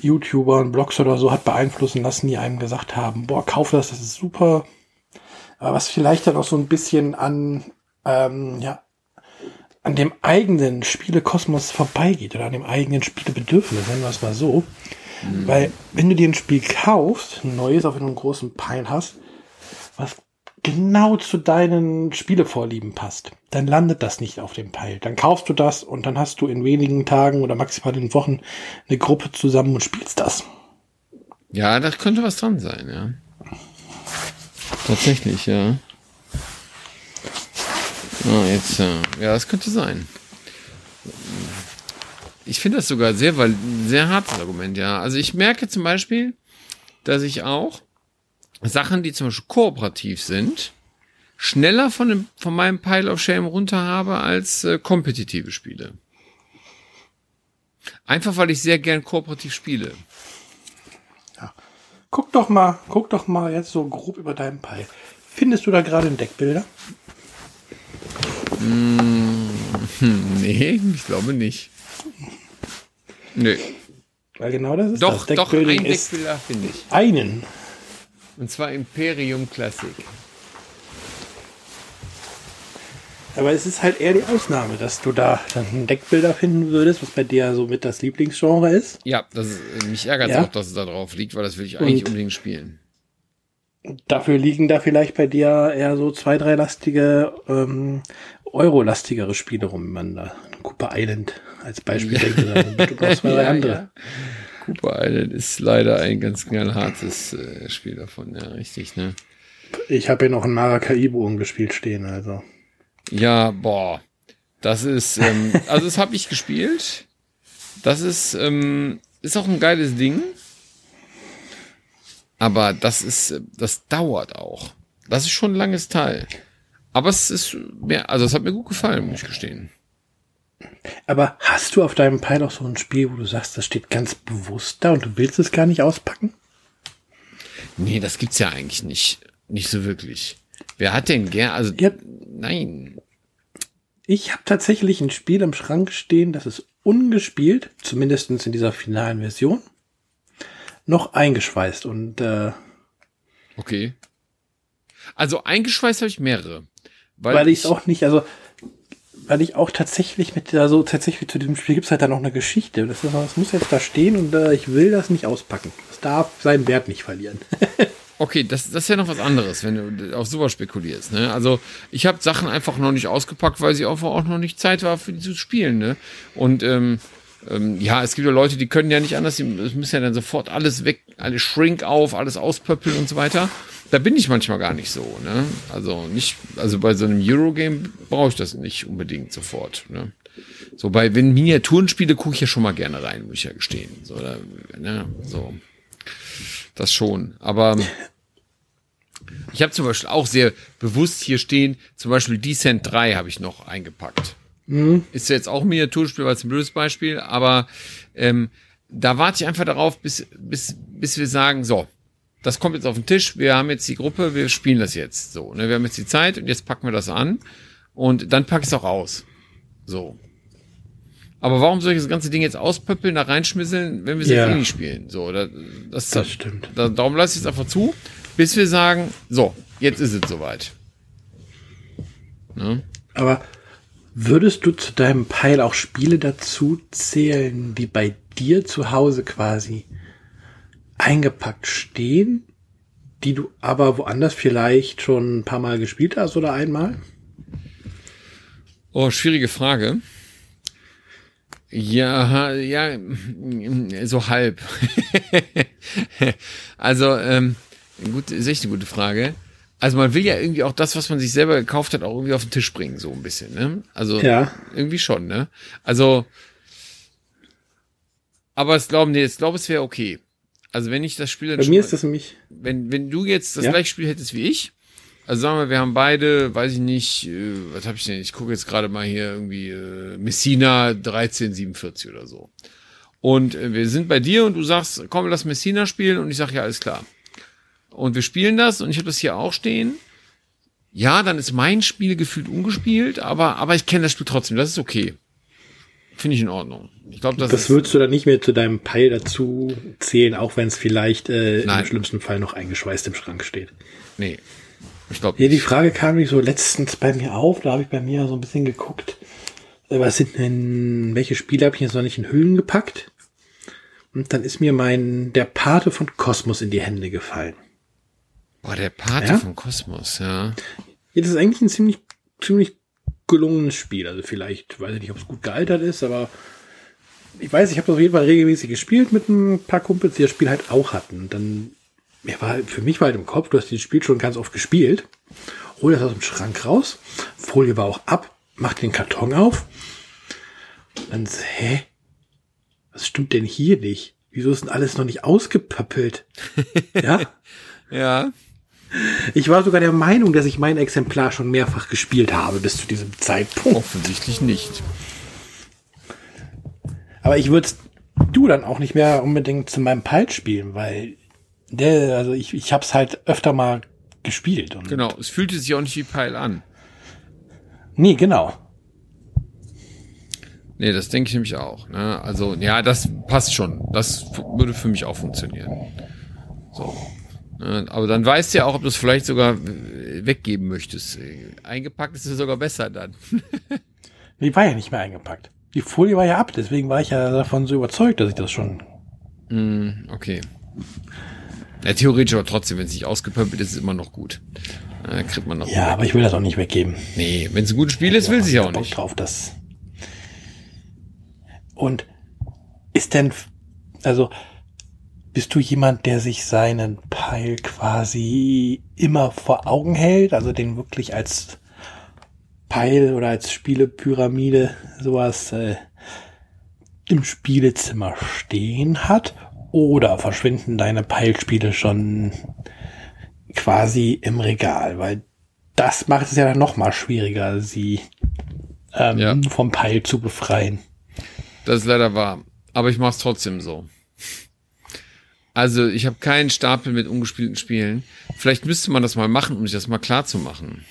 YouTubern, Blogs oder so hat beeinflussen lassen, die einem gesagt haben, boah, kauf das, das ist super. Aber was vielleicht dann auch so ein bisschen an, ähm, ja, an dem eigenen Spielekosmos vorbeigeht oder an dem eigenen Spielebedürfnis, nennen wir es mal so. Mhm. Weil, wenn du dir ein Spiel kaufst, ein neues, auch wenn du einen großen Pein hast, was genau zu deinen Spielevorlieben passt, dann landet das nicht auf dem Pile. Dann kaufst du das und dann hast du in wenigen Tagen oder maximal in Wochen eine Gruppe zusammen und spielst das. Ja, da könnte was dran sein, ja. Tatsächlich, ja. Ah, jetzt, ja. ja, das könnte sein. Ich finde das sogar sehr, sehr hartes Argument, ja. Also ich merke zum Beispiel, dass ich auch Sachen, die zum Beispiel kooperativ sind, schneller von, dem, von meinem Pile of Shame runter habe als äh, kompetitive Spiele. Einfach weil ich sehr gern kooperativ spiele. Ja. Guck doch mal, guck doch mal jetzt so grob über deinen Pile. Findest du da gerade einen Deckbilder? Mm, nee, ich glaube nicht. Nee. Weil genau das ist doch, das. Doch, ein Deckbilder finde ich. Einen. Und zwar Imperium Classic. Aber es ist halt eher die Ausnahme, dass du da dann Deckbilder finden würdest, was bei dir so mit das Lieblingsgenre ist. Ja, das ist, mich ärgert es ja. auch, dass es da drauf liegt, weil das will ich eigentlich Und unbedingt spielen. Dafür liegen da vielleicht bei dir eher so zwei, drei lastige, ähm, Euro-lastigere Spiele rum, wenn man da Cooper Island als Beispiel denkt, oder bestimmt auch zwei, drei andere. Ja. Cooper Island ist leider ein ganz knallhartes äh, Spiel davon, ja, richtig, ne? Ich habe ja noch ein Maracaibo umgespielt stehen, also. Ja, boah. Das ist, ähm, also das habe ich gespielt. Das ist, ähm, ist auch ein geiles Ding. Aber das ist, das dauert auch. Das ist schon ein langes Teil. Aber es ist mir, also es hat mir gut gefallen, muss ich gestehen. Aber hast du auf deinem Pile auch so ein Spiel, wo du sagst, das steht ganz bewusst da und du willst es gar nicht auspacken? Nee, das gibt's ja eigentlich nicht. Nicht so wirklich. Wer hat denn gern, also, ja. nein. Ich habe tatsächlich ein Spiel im Schrank stehen, das ist ungespielt, zumindest in dieser finalen Version, noch eingeschweißt und, äh, Okay. Also eingeschweißt habe ich mehrere. Weil, weil ich es auch nicht, also weil ich auch tatsächlich mit also tatsächlich zu diesem Spiel gibt es halt dann noch eine Geschichte. Das, ist, das muss jetzt da stehen und äh, ich will das nicht auspacken. Das darf seinen Wert nicht verlieren. okay, das, das ist ja noch was anderes, wenn du auf sowas spekulierst. Ne? Also ich habe Sachen einfach noch nicht ausgepackt, weil sie auch, auch noch nicht Zeit war, für die zu spielen. Ne? Und ähm, ähm, ja, es gibt ja Leute, die können ja nicht anders, die müssen ja dann sofort alles weg, alles Shrink auf, alles auspöppeln und so weiter. Da bin ich manchmal gar nicht so, ne? Also nicht, also bei so einem Eurogame brauche ich das nicht unbedingt sofort, ne? So bei, wenn Miniaturen spiele, gucke ich ja schon mal gerne rein, muss ich ja gestehen. So, oder, ne, so. Das schon. Aber ich habe zum Beispiel auch sehr bewusst hier stehen, zum Beispiel Descent 3 habe ich noch eingepackt. Mhm. Ist jetzt auch ein Miniaturspiel, weil es ein blödes Beispiel, aber ähm, da warte ich einfach darauf, bis, bis, bis wir sagen, so, das kommt jetzt auf den Tisch, wir haben jetzt die Gruppe, wir spielen das jetzt so. Ne? Wir haben jetzt die Zeit und jetzt packen wir das an und dann packe ich es auch aus. So. Aber warum soll ich das ganze Ding jetzt auspöppeln, da reinschmisseln, wenn wir es ja. jetzt eh nicht spielen? So, da, das, das stimmt. Da, darum lasse ich es einfach zu, bis wir sagen, so, jetzt ist es soweit. Ne? Aber würdest du zu deinem Pile auch Spiele dazu zählen, die bei dir zu Hause quasi eingepackt stehen, die du aber woanders vielleicht schon ein paar Mal gespielt hast oder einmal? Oh, schwierige Frage. Ja, ja, so halb. also, ähm, gut, ist echt eine gute Frage. Also man will ja irgendwie auch das, was man sich selber gekauft hat, auch irgendwie auf den Tisch bringen, so ein bisschen, ne? Also ja. irgendwie schon, ne? Also, aber es glauben, nee, ich glaube, es wäre okay. Also wenn ich das Spiel dann Bei mir ist das nämlich. Wenn, wenn du jetzt das ja? gleiche Spiel hättest wie ich, also sagen wir, wir haben beide, weiß ich nicht, äh, was habe ich denn? Ich gucke jetzt gerade mal hier irgendwie äh, Messina 1347 oder so. Und äh, wir sind bei dir und du sagst, komm, lass Messina spielen und ich sage ja, alles klar. Und wir spielen das und ich habe das hier auch stehen. Ja, dann ist mein Spiel gefühlt ungespielt, aber, aber ich kenne das Spiel trotzdem. Das ist okay. Finde ich in Ordnung. Ich glaube, das, das würdest du dann nicht mehr zu deinem Pile dazu zählen, auch wenn es vielleicht äh, im schlimmsten Fall noch eingeschweißt im Schrank steht. Nee, ich glaube. Ja, die Frage kam nicht so letztens bei mir auf. Da habe ich bei mir so ein bisschen geguckt. Äh, was sind denn, welche Spiele habe ich jetzt noch nicht in Hüllen gepackt? Und dann ist mir mein, der Pate von Kosmos in die Hände gefallen. Boah, der Pate ja? von Kosmos, ja. Ja, das ist eigentlich ein ziemlich, ziemlich gelungenes Spiel. Also vielleicht, weiß ich nicht, ob es gut gealtert ist, aber ich weiß, ich habe das auf jeden Fall regelmäßig gespielt mit ein paar Kumpels, die das Spiel halt auch hatten. Und dann mir war, für mich war halt im Kopf, du hast dieses Spiel schon ganz oft gespielt. Hol das aus dem Schrank raus. Folie war auch ab. Mach den Karton auf. Dann, hä? Was stimmt denn hier nicht? Wieso ist denn alles noch nicht ausgepöppelt? ja? ja. Ich war sogar der Meinung, dass ich mein Exemplar schon mehrfach gespielt habe bis zu diesem Zeitpunkt. Offensichtlich nicht. Aber ich würde du dann auch nicht mehr unbedingt zu meinem Palt spielen, weil der, also ich, ich habe es halt öfter mal gespielt. Und genau, es fühlte sich auch nicht wie Pile an. Nee, genau. Nee, das denke ich nämlich auch. Ne? Also, ja, das passt schon. Das würde für mich auch funktionieren. So. Ne? Aber dann weißt du ja auch, ob du es vielleicht sogar weggeben möchtest. Eingepackt ist es sogar besser dann. Die war ja nicht mehr eingepackt. Die Folie war ja ab, deswegen war ich ja davon so überzeugt, dass ich das schon. Mm, okay. Ja, theoretisch aber trotzdem, wenn es nicht ausgepöppelt ist, ist es immer noch gut. Da kriegt man noch. Ja, aber ich will das auch nicht weggeben. Nee, wenn es ein gutes Spiel ist, ja, will sie auch nicht. drauf, das. Und ist denn, also, bist du jemand, der sich seinen Pile quasi immer vor Augen hält, also den wirklich als Pile oder als Spielepyramide sowas äh, im Spielezimmer stehen hat? Oder verschwinden deine Peilspiele schon quasi im Regal? Weil das macht es ja dann noch mal schwieriger, sie ähm, ja. vom Peil zu befreien. Das ist leider wahr. Aber ich mache es trotzdem so. Also ich habe keinen Stapel mit ungespielten Spielen. Vielleicht müsste man das mal machen, um sich das mal klar zu machen.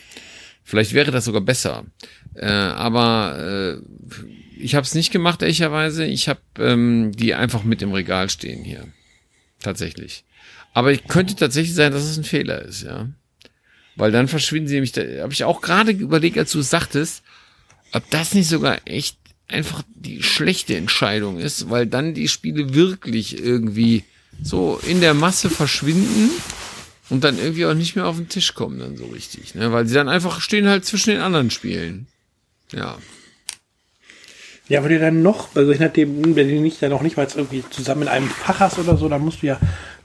Vielleicht wäre das sogar besser. Äh, aber äh, ich habe es nicht gemacht, ehrlicherweise. Ich habe ähm, die einfach mit im Regal stehen hier. Tatsächlich. Aber ich könnte tatsächlich sein, dass es ein Fehler ist, ja. Weil dann verschwinden sie nämlich, da habe ich auch gerade überlegt, als du es sagtest, ob das nicht sogar echt einfach die schlechte Entscheidung ist, weil dann die Spiele wirklich irgendwie so in der Masse verschwinden und dann irgendwie auch nicht mehr auf den Tisch kommen dann so richtig, ne? Weil sie dann einfach stehen halt zwischen den anderen Spielen. Ja. Ja, weil du dann noch, also ich nachdem, wenn du nicht dann noch nicht mal irgendwie zusammen in einem Fach hast oder so, dann musst du ja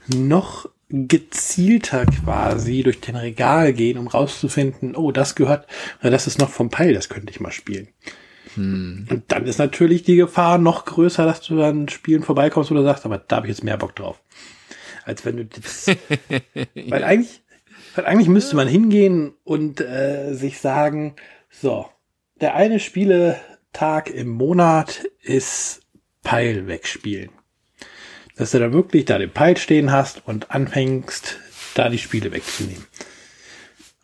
noch gezielter quasi durch den Regal gehen, um rauszufinden, oh, das gehört, das ist noch vom Peil, das könnte ich mal spielen. Hm. Und dann ist natürlich die Gefahr noch größer, dass du dann Spielen vorbeikommst oder sagst, aber da habe ich jetzt mehr Bock drauf. Als wenn du das, weil eigentlich, weil eigentlich müsste man hingehen und äh, sich sagen, so, der eine Spieletag im Monat ist Peil wegspielen dass du da wirklich da den Pile stehen hast und anfängst, da die Spiele wegzunehmen.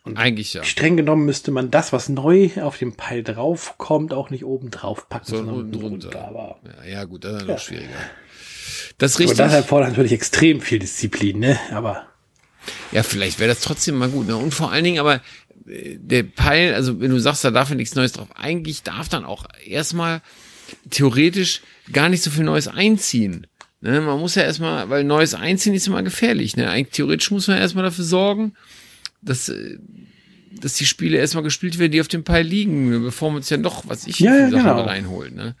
Und Eigentlich ja. Streng genommen müsste man das, was neu auf dem Pile draufkommt, auch nicht oben drauf packen, sondern unten drunter. Aber ja, ja, gut, das ist ja. noch schwieriger. Das ist richtig. Aber das erfordert natürlich extrem viel Disziplin, ne? Aber. Ja, vielleicht wäre das trotzdem mal gut. Ne? Und vor allen Dingen aber äh, der Pile, also wenn du sagst, da darf ja nichts Neues drauf, eigentlich darf dann auch erstmal theoretisch gar nicht so viel Neues einziehen. Ne, man muss ja erstmal, weil neues Einziehen ist immer gefährlich. Ne? Eigentlich theoretisch muss man erstmal dafür sorgen, dass, äh, dass die Spiele erstmal gespielt werden, die auf dem Pile liegen, bevor man uns ja doch, was ich ja, ja, genau. reinholt. Ne?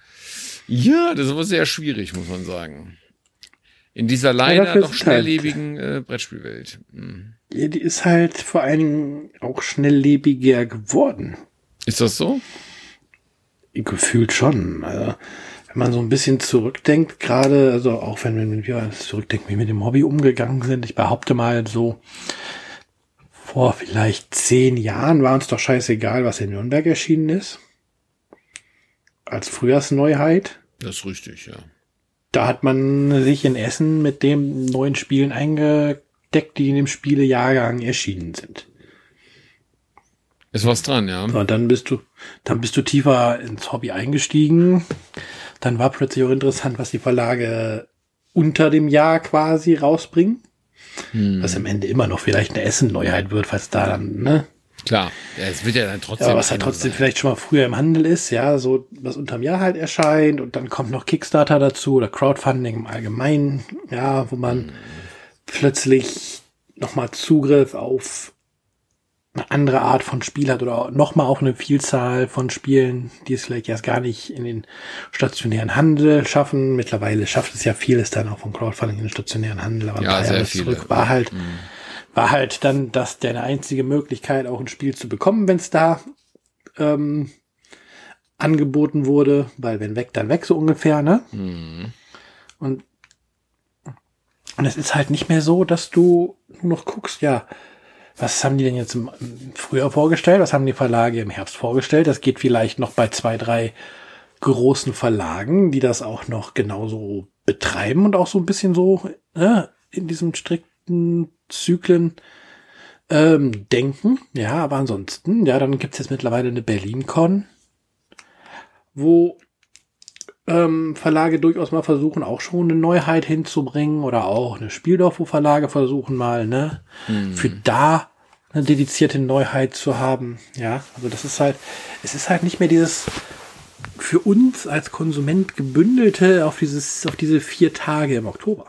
Ja, das ist aber sehr schwierig, muss man sagen. In dieser leider ja, doch schnelllebigen halt, äh, Brettspielwelt. Hm. Ja, die ist halt vor allen Dingen auch schnelllebiger geworden. Ist das so? Gefühlt schon. Also, wenn man so ein bisschen zurückdenkt, gerade, also auch wenn, wir zurückdenken, wie wir mit dem Hobby umgegangen sind, ich behaupte mal so, vor vielleicht zehn Jahren war uns doch scheißegal, was in Nürnberg erschienen ist. Als Frühjahrsneuheit. Das ist richtig, ja. Da hat man sich in Essen mit den neuen Spielen eingedeckt, die in dem Spielejahrgang erschienen sind. Ist was dran, ja. Und dann bist du, dann bist du tiefer ins Hobby eingestiegen. Dann war plötzlich auch interessant, was die Verlage unter dem Jahr quasi rausbringen. Hm. Was am Ende immer noch vielleicht eine Essen-Neuheit wird, falls da dann, ne? Klar, ja, es wird ja dann trotzdem. Ja, was halt trotzdem sein. vielleicht schon mal früher im Handel ist, ja, so was unterm Jahr halt erscheint und dann kommt noch Kickstarter dazu oder Crowdfunding im Allgemeinen, ja, wo man hm. plötzlich nochmal Zugriff auf eine andere Art von Spiel hat oder nochmal auch eine Vielzahl von Spielen, die es vielleicht erst gar nicht in den stationären Handel schaffen. Mittlerweile schafft es ja vieles dann auch von Crowdfunding in den stationären Handel, aber ja, sehr viele. zurück war halt, mhm. war halt dann das der einzige Möglichkeit, auch ein Spiel zu bekommen, wenn es da ähm, angeboten wurde, weil wenn weg, dann weg so ungefähr, ne? Mhm. Und und es ist halt nicht mehr so, dass du nur noch guckst, ja, was haben die denn jetzt im Frühjahr vorgestellt? Was haben die Verlage im Herbst vorgestellt? Das geht vielleicht noch bei zwei, drei großen Verlagen, die das auch noch genauso betreiben und auch so ein bisschen so äh, in diesem strikten Zyklen ähm, denken. Ja, aber ansonsten, ja, dann gibt's jetzt mittlerweile eine Berlin-Con, wo ähm, Verlage durchaus mal versuchen, auch schon eine Neuheit hinzubringen oder auch eine Spieldorf, wo Verlage versuchen mal, ne, hm. für da eine dedizierte Neuheit zu haben. Ja, also das ist halt, es ist halt nicht mehr dieses für uns als Konsument gebündelte auf dieses, auf diese vier Tage im Oktober.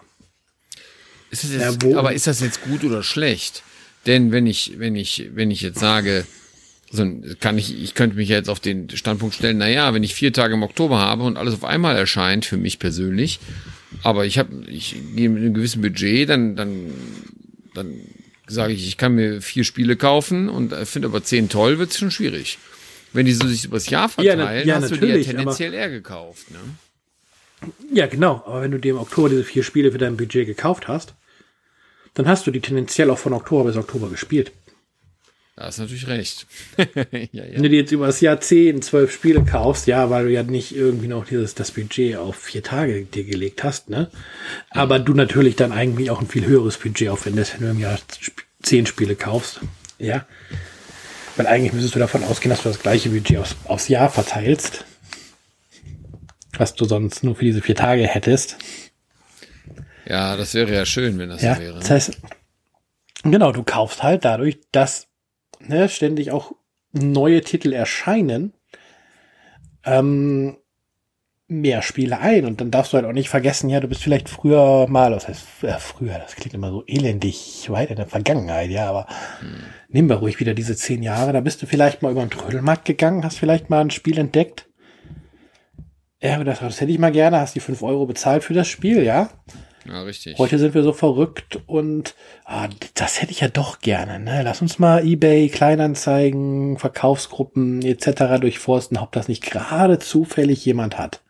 Ist jetzt, ja, aber ist das jetzt gut oder schlecht? Denn wenn ich, wenn ich, wenn ich jetzt sage, so kann ich, ich könnte mich jetzt auf den Standpunkt stellen, na ja, wenn ich vier Tage im Oktober habe und alles auf einmal erscheint, für mich persönlich, aber ich habe, ich gehe mit einem gewissen Budget, dann, dann, dann sage ich, ich kann mir vier Spiele kaufen und finde aber zehn toll, wird es schon schwierig. Wenn die so sich übers Jahr verteilen, ja, ja, hast du die ja tendenziell eher gekauft. Ne? Ja, genau. Aber wenn du dir im Oktober diese vier Spiele für dein Budget gekauft hast, dann hast du die tendenziell auch von Oktober bis Oktober gespielt. Da hast natürlich recht. ja, ja. Wenn du dir jetzt über das Jahr 10, 12 Spiele kaufst, ja, weil du ja nicht irgendwie noch dieses, das Budget auf vier Tage dir gelegt hast, ne? Aber du natürlich dann eigentlich auch ein viel höheres Budget aufwendest, wenn du im Jahr 10 Spiele kaufst. Ja. Weil eigentlich müsstest du davon ausgehen, dass du das gleiche Budget aufs, aufs Jahr verteilst. Was du sonst nur für diese vier Tage hättest. Ja, das wäre ja schön, wenn das ja, so wäre. Das heißt, genau, du kaufst halt dadurch, dass ne, ständig auch neue Titel erscheinen, ähm, mehr Spiele ein. Und dann darfst du halt auch nicht vergessen, ja, du bist vielleicht früher mal, das heißt, äh, früher, das klingt immer so elendig weit in der Vergangenheit, ja, aber hm. nehmen wir ruhig wieder diese zehn Jahre, da bist du vielleicht mal über den Trödelmarkt gegangen, hast vielleicht mal ein Spiel entdeckt. Ja, das, das hätte ich mal gerne, hast die fünf Euro bezahlt für das Spiel, ja. Ja, richtig. Heute sind wir so verrückt und ah, das hätte ich ja doch gerne. Ne? Lass uns mal eBay, Kleinanzeigen, Verkaufsgruppen etc. durchforsten, ob das nicht gerade zufällig jemand hat.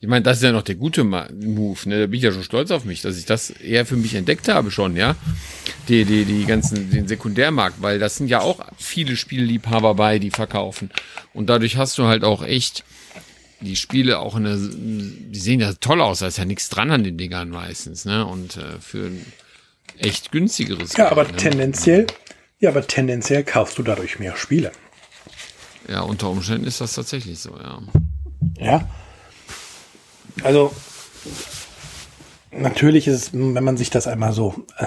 Ich meine, das ist ja noch der gute Move, ne? Da bin ich ja schon stolz auf mich, dass ich das eher für mich entdeckt habe schon, ja. Die, die, die ganzen, den Sekundärmarkt, weil das sind ja auch viele Spielliebhaber bei, die verkaufen. Und dadurch hast du halt auch echt die Spiele auch in der, die sehen ja toll aus, da ist ja nichts dran an den Dingern meistens, ne? Und äh, für ein echt günstigeres Ja, aber Geld, ne? tendenziell, ja, aber tendenziell kaufst du dadurch mehr Spiele. Ja, unter Umständen ist das tatsächlich so, ja. Ja. Also, natürlich ist es, wenn man sich das einmal so äh,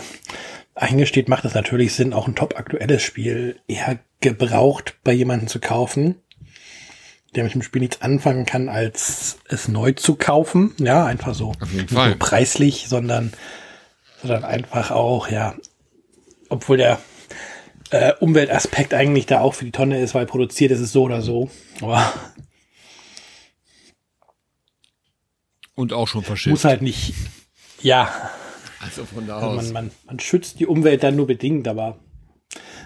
eingesteht, macht es natürlich Sinn, auch ein top aktuelles Spiel eher gebraucht bei jemandem zu kaufen, der mit dem Spiel nichts anfangen kann, als es neu zu kaufen. Ja, einfach so. Nicht nur preislich, sondern, sondern einfach auch, ja, obwohl der äh, Umweltaspekt eigentlich da auch für die Tonne ist, weil produziert ist es so oder so. Aber Und auch schon muss verschifft. halt nicht, ja, Also von da Also aus. man, man, man schützt die Umwelt dann nur bedingt, aber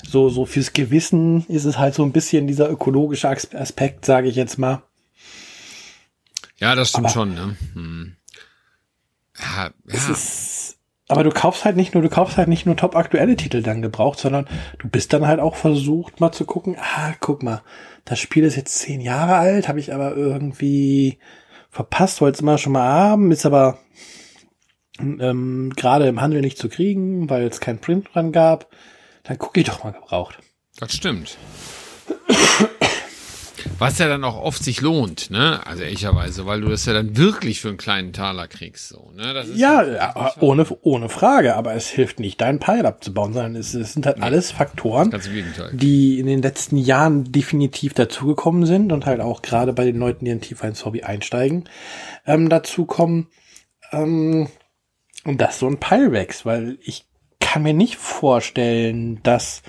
so, so fürs Gewissen ist es halt so ein bisschen dieser ökologische As- Aspekt, sage ich jetzt mal. Ja, das stimmt Aber- schon, ne? Hm. Ja, Es ja. ist, aber du kaufst halt nicht nur, du kaufst halt nicht nur top aktuelle Titel dann gebraucht, sondern du bist dann halt auch versucht, mal zu gucken, ah, guck mal, das Spiel ist jetzt zehn Jahre alt, habe ich aber irgendwie verpasst, wollte es immer schon mal haben, ist aber ähm, gerade im Handel nicht zu kriegen, weil es kein Print dran gab. Dann gucke ich doch mal gebraucht. Das stimmt. Was ja dann auch oft sich lohnt, ne? Also ehrlicherweise, weil du das ja dann wirklich für einen kleinen Taler kriegst, so, ne? Ja, ja, ohne, ohne Frage, aber es hilft nicht, deinen Pile abzubauen, sondern es, es sind halt alles Faktoren, die in den letzten Jahren definitiv dazugekommen sind und halt auch gerade bei den Leuten, die in tiefer ins Hobby einsteigen, ähm, dazu kommen, ähm, und das so ein Pile wächst, weil ich kann mir nicht vorstellen, dass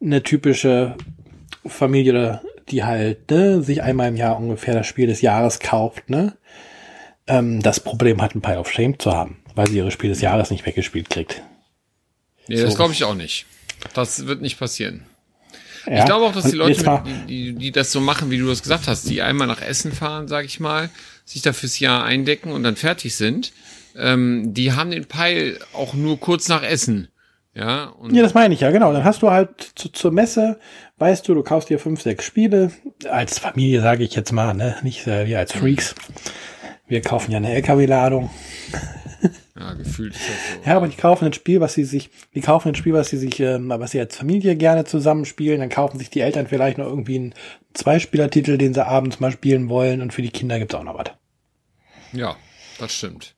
eine typische Familie, die halt ne, sich einmal im Jahr ungefähr das Spiel des Jahres kauft, ne, ähm, das Problem hat, ein Pile of Shame zu haben, weil sie ihre Spiel des Jahres nicht weggespielt kriegt. Nee, das so. glaube ich auch nicht. Das wird nicht passieren. Ja? Ich glaube auch, dass die Leute, die, die, die das so machen, wie du das gesagt hast, die einmal nach Essen fahren, sag ich mal, sich da fürs Jahr eindecken und dann fertig sind, ähm, die haben den Peil auch nur kurz nach Essen. Ja, und Ja, das meine ich ja, genau. Dann hast du halt zu, zur Messe, weißt du, du kaufst dir fünf, sechs Spiele. Als Familie sage ich jetzt mal, ne? Nicht äh, wir als Freaks. Wir kaufen ja eine LKW-Ladung. ja, gefühlt ist das so. Ja, aber die kaufen ein Spiel, was sie sich, die kaufen ein Spiel, was sie sich, ähm, was sie als Familie gerne zusammenspielen. Dann kaufen sich die Eltern vielleicht noch irgendwie einen Zweispielertitel, den sie abends mal spielen wollen. Und für die Kinder gibt's auch noch was. Ja, das stimmt.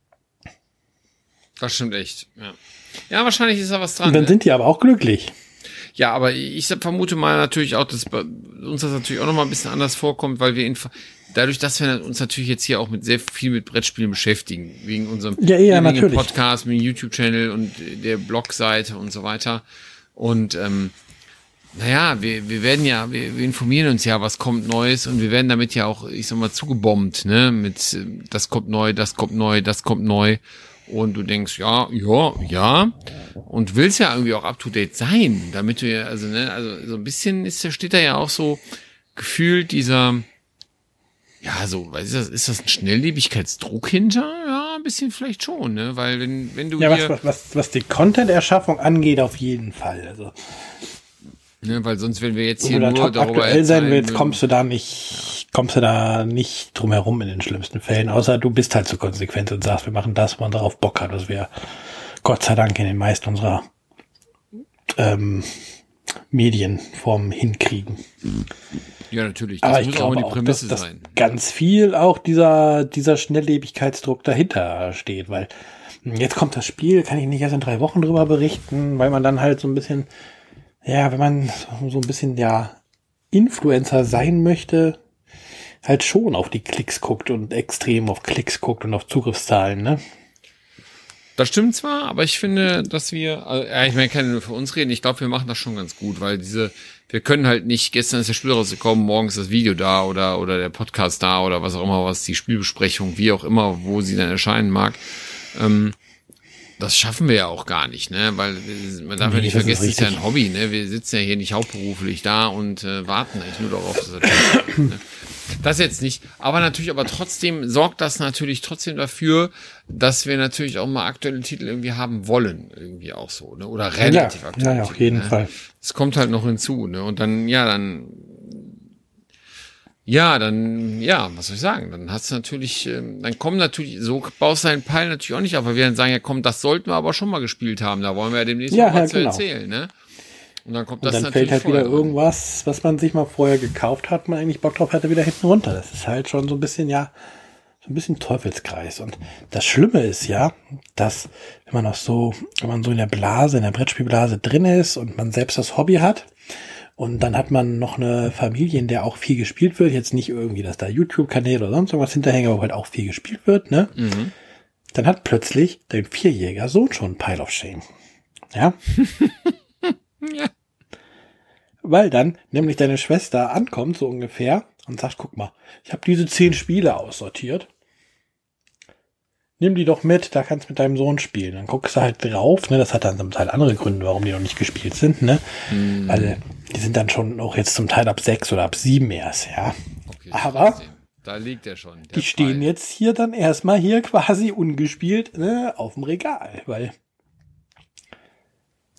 Das stimmt echt. Ja, ja wahrscheinlich ist da was dran. Und dann Ne? sind die aber auch glücklich. Ja, aber ich vermute mal natürlich auch, dass bei uns das natürlich auch noch mal ein bisschen anders vorkommt, weil wir in, dadurch, dass wir uns natürlich jetzt hier auch mit sehr viel mit Brettspielen beschäftigen, wegen unserem Ja, ja, wegen. Podcast, mit dem YouTube-Channel und der Blogseite und so weiter. Und ähm, naja, wir, wir werden ja, wir, wir informieren uns ja, was kommt Neues und wir werden damit ja auch, ich sag mal, zugebombt, ne? Mit äh, das kommt neu, das kommt neu, das kommt neu. Und du denkst, ja, ja, ja. Und willst ja irgendwie auch up to date sein, damit du ja, also, ne, also so ein bisschen ist, da steht da ja auch so gefühlt dieser, ja, so, was ist das, ist das ein Schnelllebigkeitsdruck hinter? Ja, ein bisschen vielleicht schon, ne? Weil wenn, wenn du Ja, was, was, was, was die Content-Erschaffung angeht, auf jeden Fall. Also, ne, weil sonst wenn wir jetzt hier nur darüber aktuell sein willst, kommst du da nicht, kommst du da nicht drum herum in den schlimmsten Fällen, außer du bist halt so konsequent und sagst, wir machen das, wo man darauf Bock hat, was wir Gott sei Dank in den meisten unserer ähm, Medienformen hinkriegen. Ja, natürlich. Das Aber ich muss auch glaube immer die auch, Prämisse dass, dass sein. ganz viel auch dieser, dieser Schnelllebigkeitsdruck dahinter steht, weil jetzt kommt das Spiel, kann ich nicht erst in drei Wochen drüber berichten, weil man dann halt so ein bisschen, ja, wenn man so ein bisschen, ja, Influencer sein möchte, halt schon auf die Klicks guckt und extrem auf Klicks guckt und auf Zugriffszahlen, ne? Das stimmt zwar, aber ich finde, dass wir, also, ja, ich meine, ich kann nur für uns reden, ich glaube, wir machen das schon ganz gut, weil diese, wir können halt nicht, gestern ist das Spiel rausgekommen, morgen ist das Video da oder, oder der Podcast da oder was auch immer, was die Spielbesprechung, wie auch immer, wo sie dann erscheinen mag. Ähm, das schaffen wir ja auch gar nicht, ne? Weil man darf nee, ja nicht vergessen, es ist ja ein Hobby, ne? Wir sitzen ja hier nicht hauptberuflich da und äh, warten eigentlich nur darauf, dass er ne? Das jetzt nicht. Aber natürlich, aber trotzdem sorgt das natürlich trotzdem dafür, dass wir natürlich auch mal aktuelle Titel irgendwie haben wollen. Irgendwie auch so, ne? Oder relativ ja, aktuell. Ja, auf jeden ne? Fall. Es kommt halt noch hinzu, ne? Und dann, ja, dann ja, dann, ja, was soll ich sagen? Dann hast du natürlich, ähm, dann kommen natürlich, so baust du deinen Pfeil natürlich auch nicht auf, weil wir dann sagen, ja komm, das sollten wir aber schon mal gespielt haben, da wollen wir ja demnächst ja, noch was ja, zu genau. erzählen, ne? Und dann kommt und das dann fällt halt wieder irgendwas, was man sich mal vorher gekauft hat, man eigentlich Bock drauf hatte, wieder hinten runter. Das ist halt schon so ein bisschen, ja, so ein bisschen Teufelskreis. Und das Schlimme ist ja, dass wenn man auch so, wenn man so in der Blase, in der Brettspielblase drin ist und man selbst das Hobby hat, und dann hat man noch eine Familie, in der auch viel gespielt wird. Jetzt nicht irgendwie, dass da YouTube-Kanäle oder sonst irgendwas hinterhängen, aber halt auch viel gespielt wird, ne? Mhm. Dann hat plötzlich dein vierjähriger Sohn schon Pile of Shame. Ja? ja. Weil dann nämlich deine Schwester ankommt, so ungefähr, und sagt, guck mal, ich habe diese zehn Spiele aussortiert nimm die doch mit, da kannst du mit deinem Sohn spielen. Dann guckst du halt drauf, ne, das hat dann zum Teil andere Gründe, warum die noch nicht gespielt sind, ne, mhm. weil die sind dann schon auch jetzt zum Teil ab sechs oder ab sieben erst, ja. Okay, Aber da liegt er schon. Die stehen jetzt hier dann erstmal hier quasi ungespielt ne, auf dem Regal, weil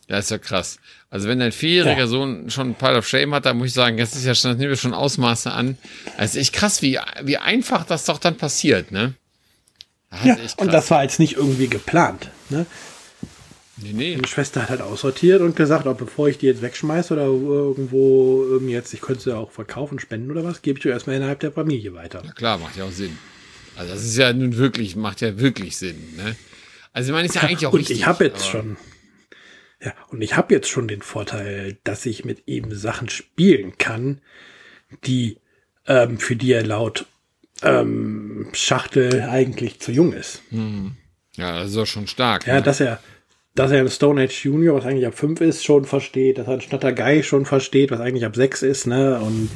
ja, ist ja krass. Also wenn dein vierjähriger ja. Sohn schon ein Pile of Shame hat, dann muss ich sagen, das ist ja schon, das nehmen wir schon Ausmaße an. Das ist echt krass, wie, wie einfach das doch dann passiert, ne? Das ja, und das war jetzt nicht irgendwie geplant. Ne? Nee, nee. Meine Schwester hat halt aussortiert und gesagt, ob bevor ich die jetzt wegschmeiße oder irgendwo ähm, jetzt, ich könnte sie auch verkaufen, spenden oder was, gebe ich die erstmal innerhalb der Familie weiter. Ja klar, macht ja auch Sinn. Also das ist ja nun wirklich, macht ja wirklich Sinn. Ne? Also ich meine, ist ja eigentlich auch und richtig. Ich habe jetzt schon, ja, und ich habe jetzt schon den Vorteil, dass ich mit ihm Sachen spielen kann, die ähm, für die er laut ähm, Schachtel eigentlich zu jung ist. Hm. Ja, das ist auch schon stark. Ja, ne? dass er, dass er ein Stone Age Junior, was eigentlich ab 5 ist, schon versteht, dass er ein Schnatter Guy schon versteht, was eigentlich ab 6 ist, ne? Und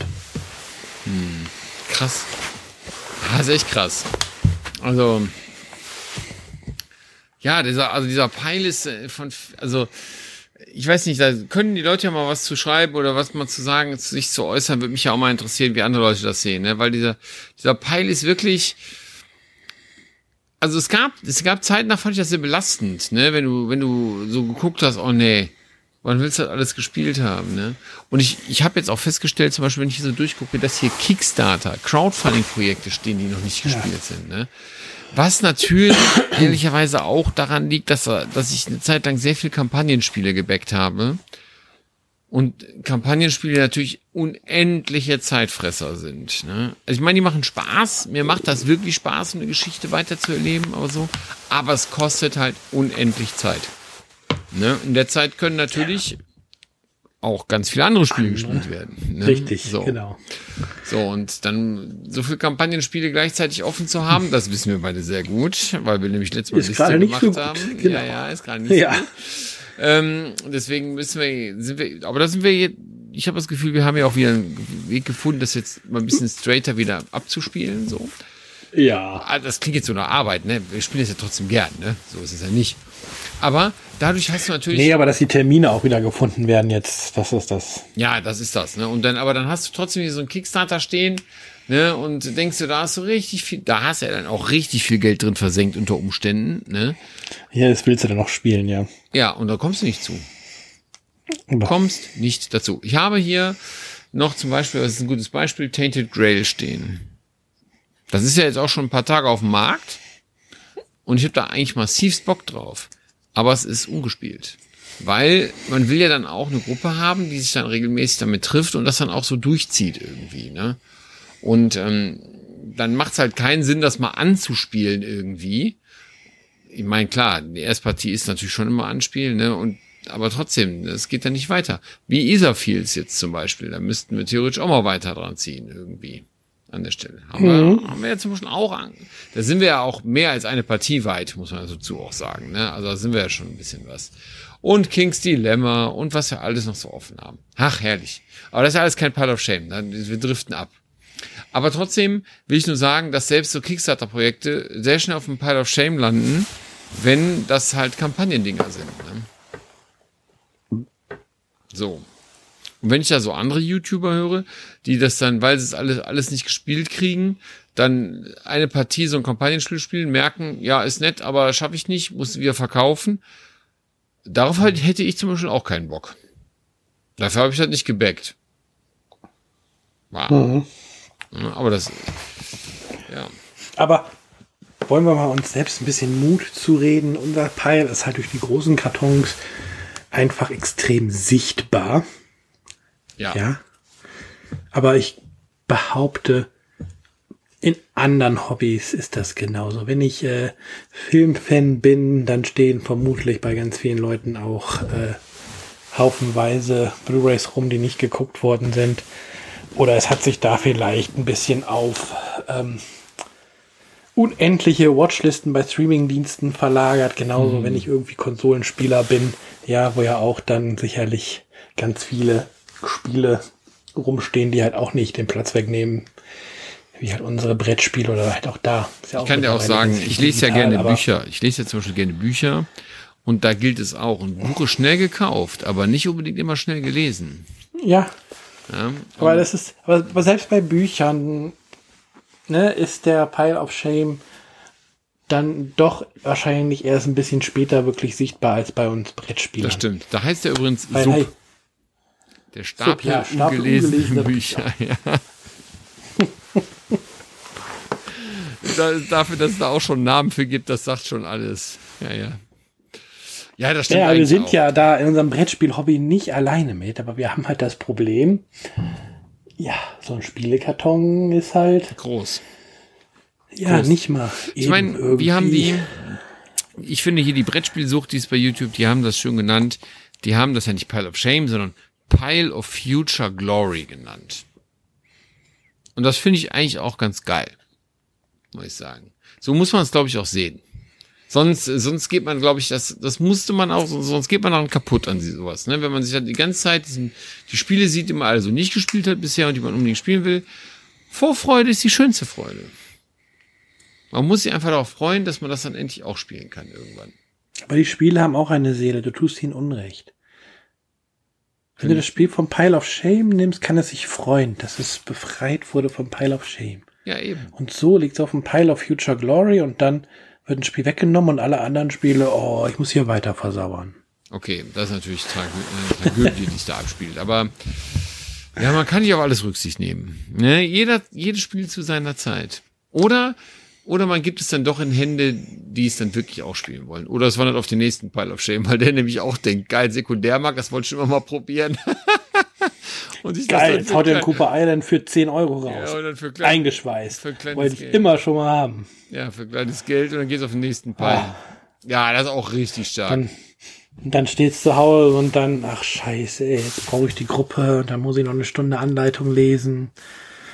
hm. krass. Das ist echt krass. Also, ja, dieser, also dieser Pfeil ist äh, von, also, ich weiß nicht, da können die Leute ja mal was zu schreiben oder was mal zu sagen, sich zu äußern, würde mich ja auch mal interessieren, wie andere Leute das sehen, ne? Weil dieser, dieser Peil ist wirklich, also es gab, es gab Zeiten, da fand ich das sehr belastend, ne? Wenn du, wenn du so geguckt hast, oh nee, wann willst du das alles gespielt haben, ne? Und ich, ich habe jetzt auch festgestellt, zum Beispiel, wenn ich hier so durchgucke, dass hier Kickstarter, Crowdfunding-Projekte stehen, die noch nicht gespielt ja. sind, ne? Was natürlich ehrlicherweise auch daran liegt, dass, dass ich eine Zeit lang sehr viel Kampagnenspiele gebackt habe. Und Kampagnenspiele natürlich unendliche Zeitfresser sind. Ne? Also ich meine, die machen Spaß. Mir macht das wirklich Spaß, eine Geschichte weiterzuerleben, aber so. Aber es kostet halt unendlich Zeit. Ne? In der Zeit können natürlich auch ganz viele andere Spiele gespielt werden. Ne? Richtig, so. genau. So, und dann so viele Kampagnenspiele gleichzeitig offen zu haben, das wissen wir beide sehr gut, weil wir nämlich letztes Mal ist Liste gemacht so haben. Genau. Ja, ja, ist gerade nicht ja. so gut. Ähm, deswegen müssen wir, sind wir, aber da sind wir jetzt, ich habe das Gefühl, wir haben ja auch wieder einen Weg gefunden, das jetzt mal ein bisschen straighter wieder abzuspielen, so. Ja. Ah, das klingt jetzt so nach Arbeit, ne? Wir spielen es ja trotzdem gern, ne? So ist es ja nicht. Aber dadurch hast du natürlich. Nee, aber dass die Termine auch wieder gefunden werden jetzt, das ist das. Ja, das ist das, ne? Und dann, aber dann hast du trotzdem hier so einen Kickstarter stehen, ne? Und denkst du, da hast du richtig viel, da hast du ja dann auch richtig viel Geld drin versenkt unter Umständen, ne? Ja, das willst du dann noch spielen, ja. Ja, und da kommst du nicht zu. Du kommst nicht dazu. Ich habe hier noch zum Beispiel, das ist ein gutes Beispiel, Tainted Grail stehen. Das ist ja jetzt auch schon ein paar Tage auf dem Markt. Und ich habe da eigentlich massiv Bock drauf aber es ist ungespielt. Weil man will ja dann auch eine Gruppe haben, die sich dann regelmäßig damit trifft und das dann auch so durchzieht irgendwie, ne? Und ähm, dann macht es halt keinen Sinn, das mal anzuspielen irgendwie. Ich meine, klar, die erste Partie ist natürlich schon immer anspielen, ne? Und aber trotzdem, es geht dann nicht weiter. Wie Isarfields jetzt zum Beispiel, da müssten wir theoretisch auch mal weiter dran ziehen irgendwie an der Stelle. Haben, mhm. wir, haben wir jetzt schon auch an. Da sind wir ja auch mehr als eine Partie weit, muss man dazu auch sagen. Ne? Also da sind wir ja schon ein bisschen was. Und King's Dilemma und was wir alles noch so offen haben. Ach, herrlich. Aber das ist ja alles kein Pile of Shame. Wir driften ab. Aber trotzdem will ich nur sagen, dass selbst so Kickstarter-Projekte sehr schnell auf dem Pile of Shame landen, wenn das halt Kampagnendinger sind. Ne? So. Und wenn ich da so andere YouTuber höre, die das dann, weil sie es alles, alles nicht gespielt kriegen, dann eine Partie so ein Kampagnenspiel spielen, merken, ja, ist nett, aber schaffe ich nicht, muss wieder verkaufen. Darauf halt hätte ich zum Beispiel auch keinen Bock. Dafür habe ich halt nicht gebackt. Wow. Mhm. Aber das, ja. Aber wollen wir mal uns selbst ein bisschen Mut zureden. Unser Pile ist halt durch die großen Kartons einfach extrem sichtbar. Ja. ja. Aber ich behaupte, in anderen Hobbys ist das genauso. Wenn ich äh, Filmfan bin, dann stehen vermutlich bei ganz vielen Leuten auch äh, haufenweise Blu-rays rum, die nicht geguckt worden sind. Oder es hat sich da vielleicht ein bisschen auf ähm, unendliche Watchlisten bei Streamingdiensten verlagert. Genauso, mhm. wenn ich irgendwie Konsolenspieler bin, ja, wo ja auch dann sicherlich ganz viele Spiele rumstehen, die halt auch nicht den Platz wegnehmen, wie halt unsere Brettspiele oder halt auch da. Ja ich kann dir auch sagen, ich lese ja gerne Bücher. Ich lese ja zum Beispiel gerne Bücher und da gilt es auch. Ein Buch ist schnell gekauft, aber nicht unbedingt immer schnell gelesen. Ja. ja aber das ist, aber, aber selbst bei Büchern ne, ist der Pile of Shame dann doch wahrscheinlich erst ein bisschen später wirklich sichtbar als bei uns Brettspielern. Das stimmt. Da heißt er übrigens Weil, Sub. Hey, der Stapel, Sub, ja, Stapel ungelesene Bücher. Bücher. Ja. da, dafür, dass es da auch schon einen Namen für gibt, das sagt schon alles. Ja, ja. Ja, das stimmt. Ja, wir sind auch. ja da in unserem Brettspiel-Hobby nicht alleine mit, aber wir haben halt das Problem, ja, so ein Spielekarton ist halt groß. Ja, groß. nicht mal. Ich meine, wir haben die, ich finde hier die Brettspielsucht, die ist bei YouTube, die haben das schön genannt. Die haben das ja nicht Pile of Shame, sondern Pile of Future Glory genannt. Und das finde ich eigentlich auch ganz geil. Muss ich sagen. So muss man es, glaube ich, auch sehen. Sonst, sonst geht man, glaube ich, das, das musste man auch, sonst geht man dann kaputt an sowas, ne? Wenn man sich halt die ganze Zeit diesen, die Spiele sieht, die man also nicht gespielt hat bisher und die man unbedingt spielen will. Vorfreude ist die schönste Freude. Man muss sich einfach darauf freuen, dass man das dann endlich auch spielen kann irgendwann. Aber die Spiele haben auch eine Seele, du tust ihnen Unrecht. Wenn du das Spiel vom Pile of Shame nimmst, kann es sich freuen, dass es befreit wurde vom Pile of Shame. Ja, eben. Und so liegt es auf dem Pile of Future Glory und dann wird ein Spiel weggenommen und alle anderen Spiele, oh, ich muss hier weiter versauern. Okay, das ist natürlich äh, Tragödie, die sich da abspielt. Aber ja, man kann nicht auf alles Rücksicht nehmen. Ne? Jeder, jedes Spiel zu seiner Zeit. Oder, oder man gibt es dann doch in Hände, die es dann wirklich auch spielen wollen. Oder es wandert auf den nächsten Pile of Shame, weil der nämlich auch denkt, geil, Sekundärmarkt, das wollte ich schon immer mal probieren. Und ich Geil, jetzt haut den Cooper Island für 10 Euro raus. Ja, für klein, Eingeschweißt. Für Wollte ich Geld. immer schon mal haben. Ja, für kleines Geld und dann geht's auf den nächsten Pile. Ah. Ja, das ist auch richtig stark. Dann, und dann steht's zu Hause und dann, ach scheiße, ey, jetzt brauche ich die Gruppe und dann muss ich noch eine Stunde Anleitung lesen.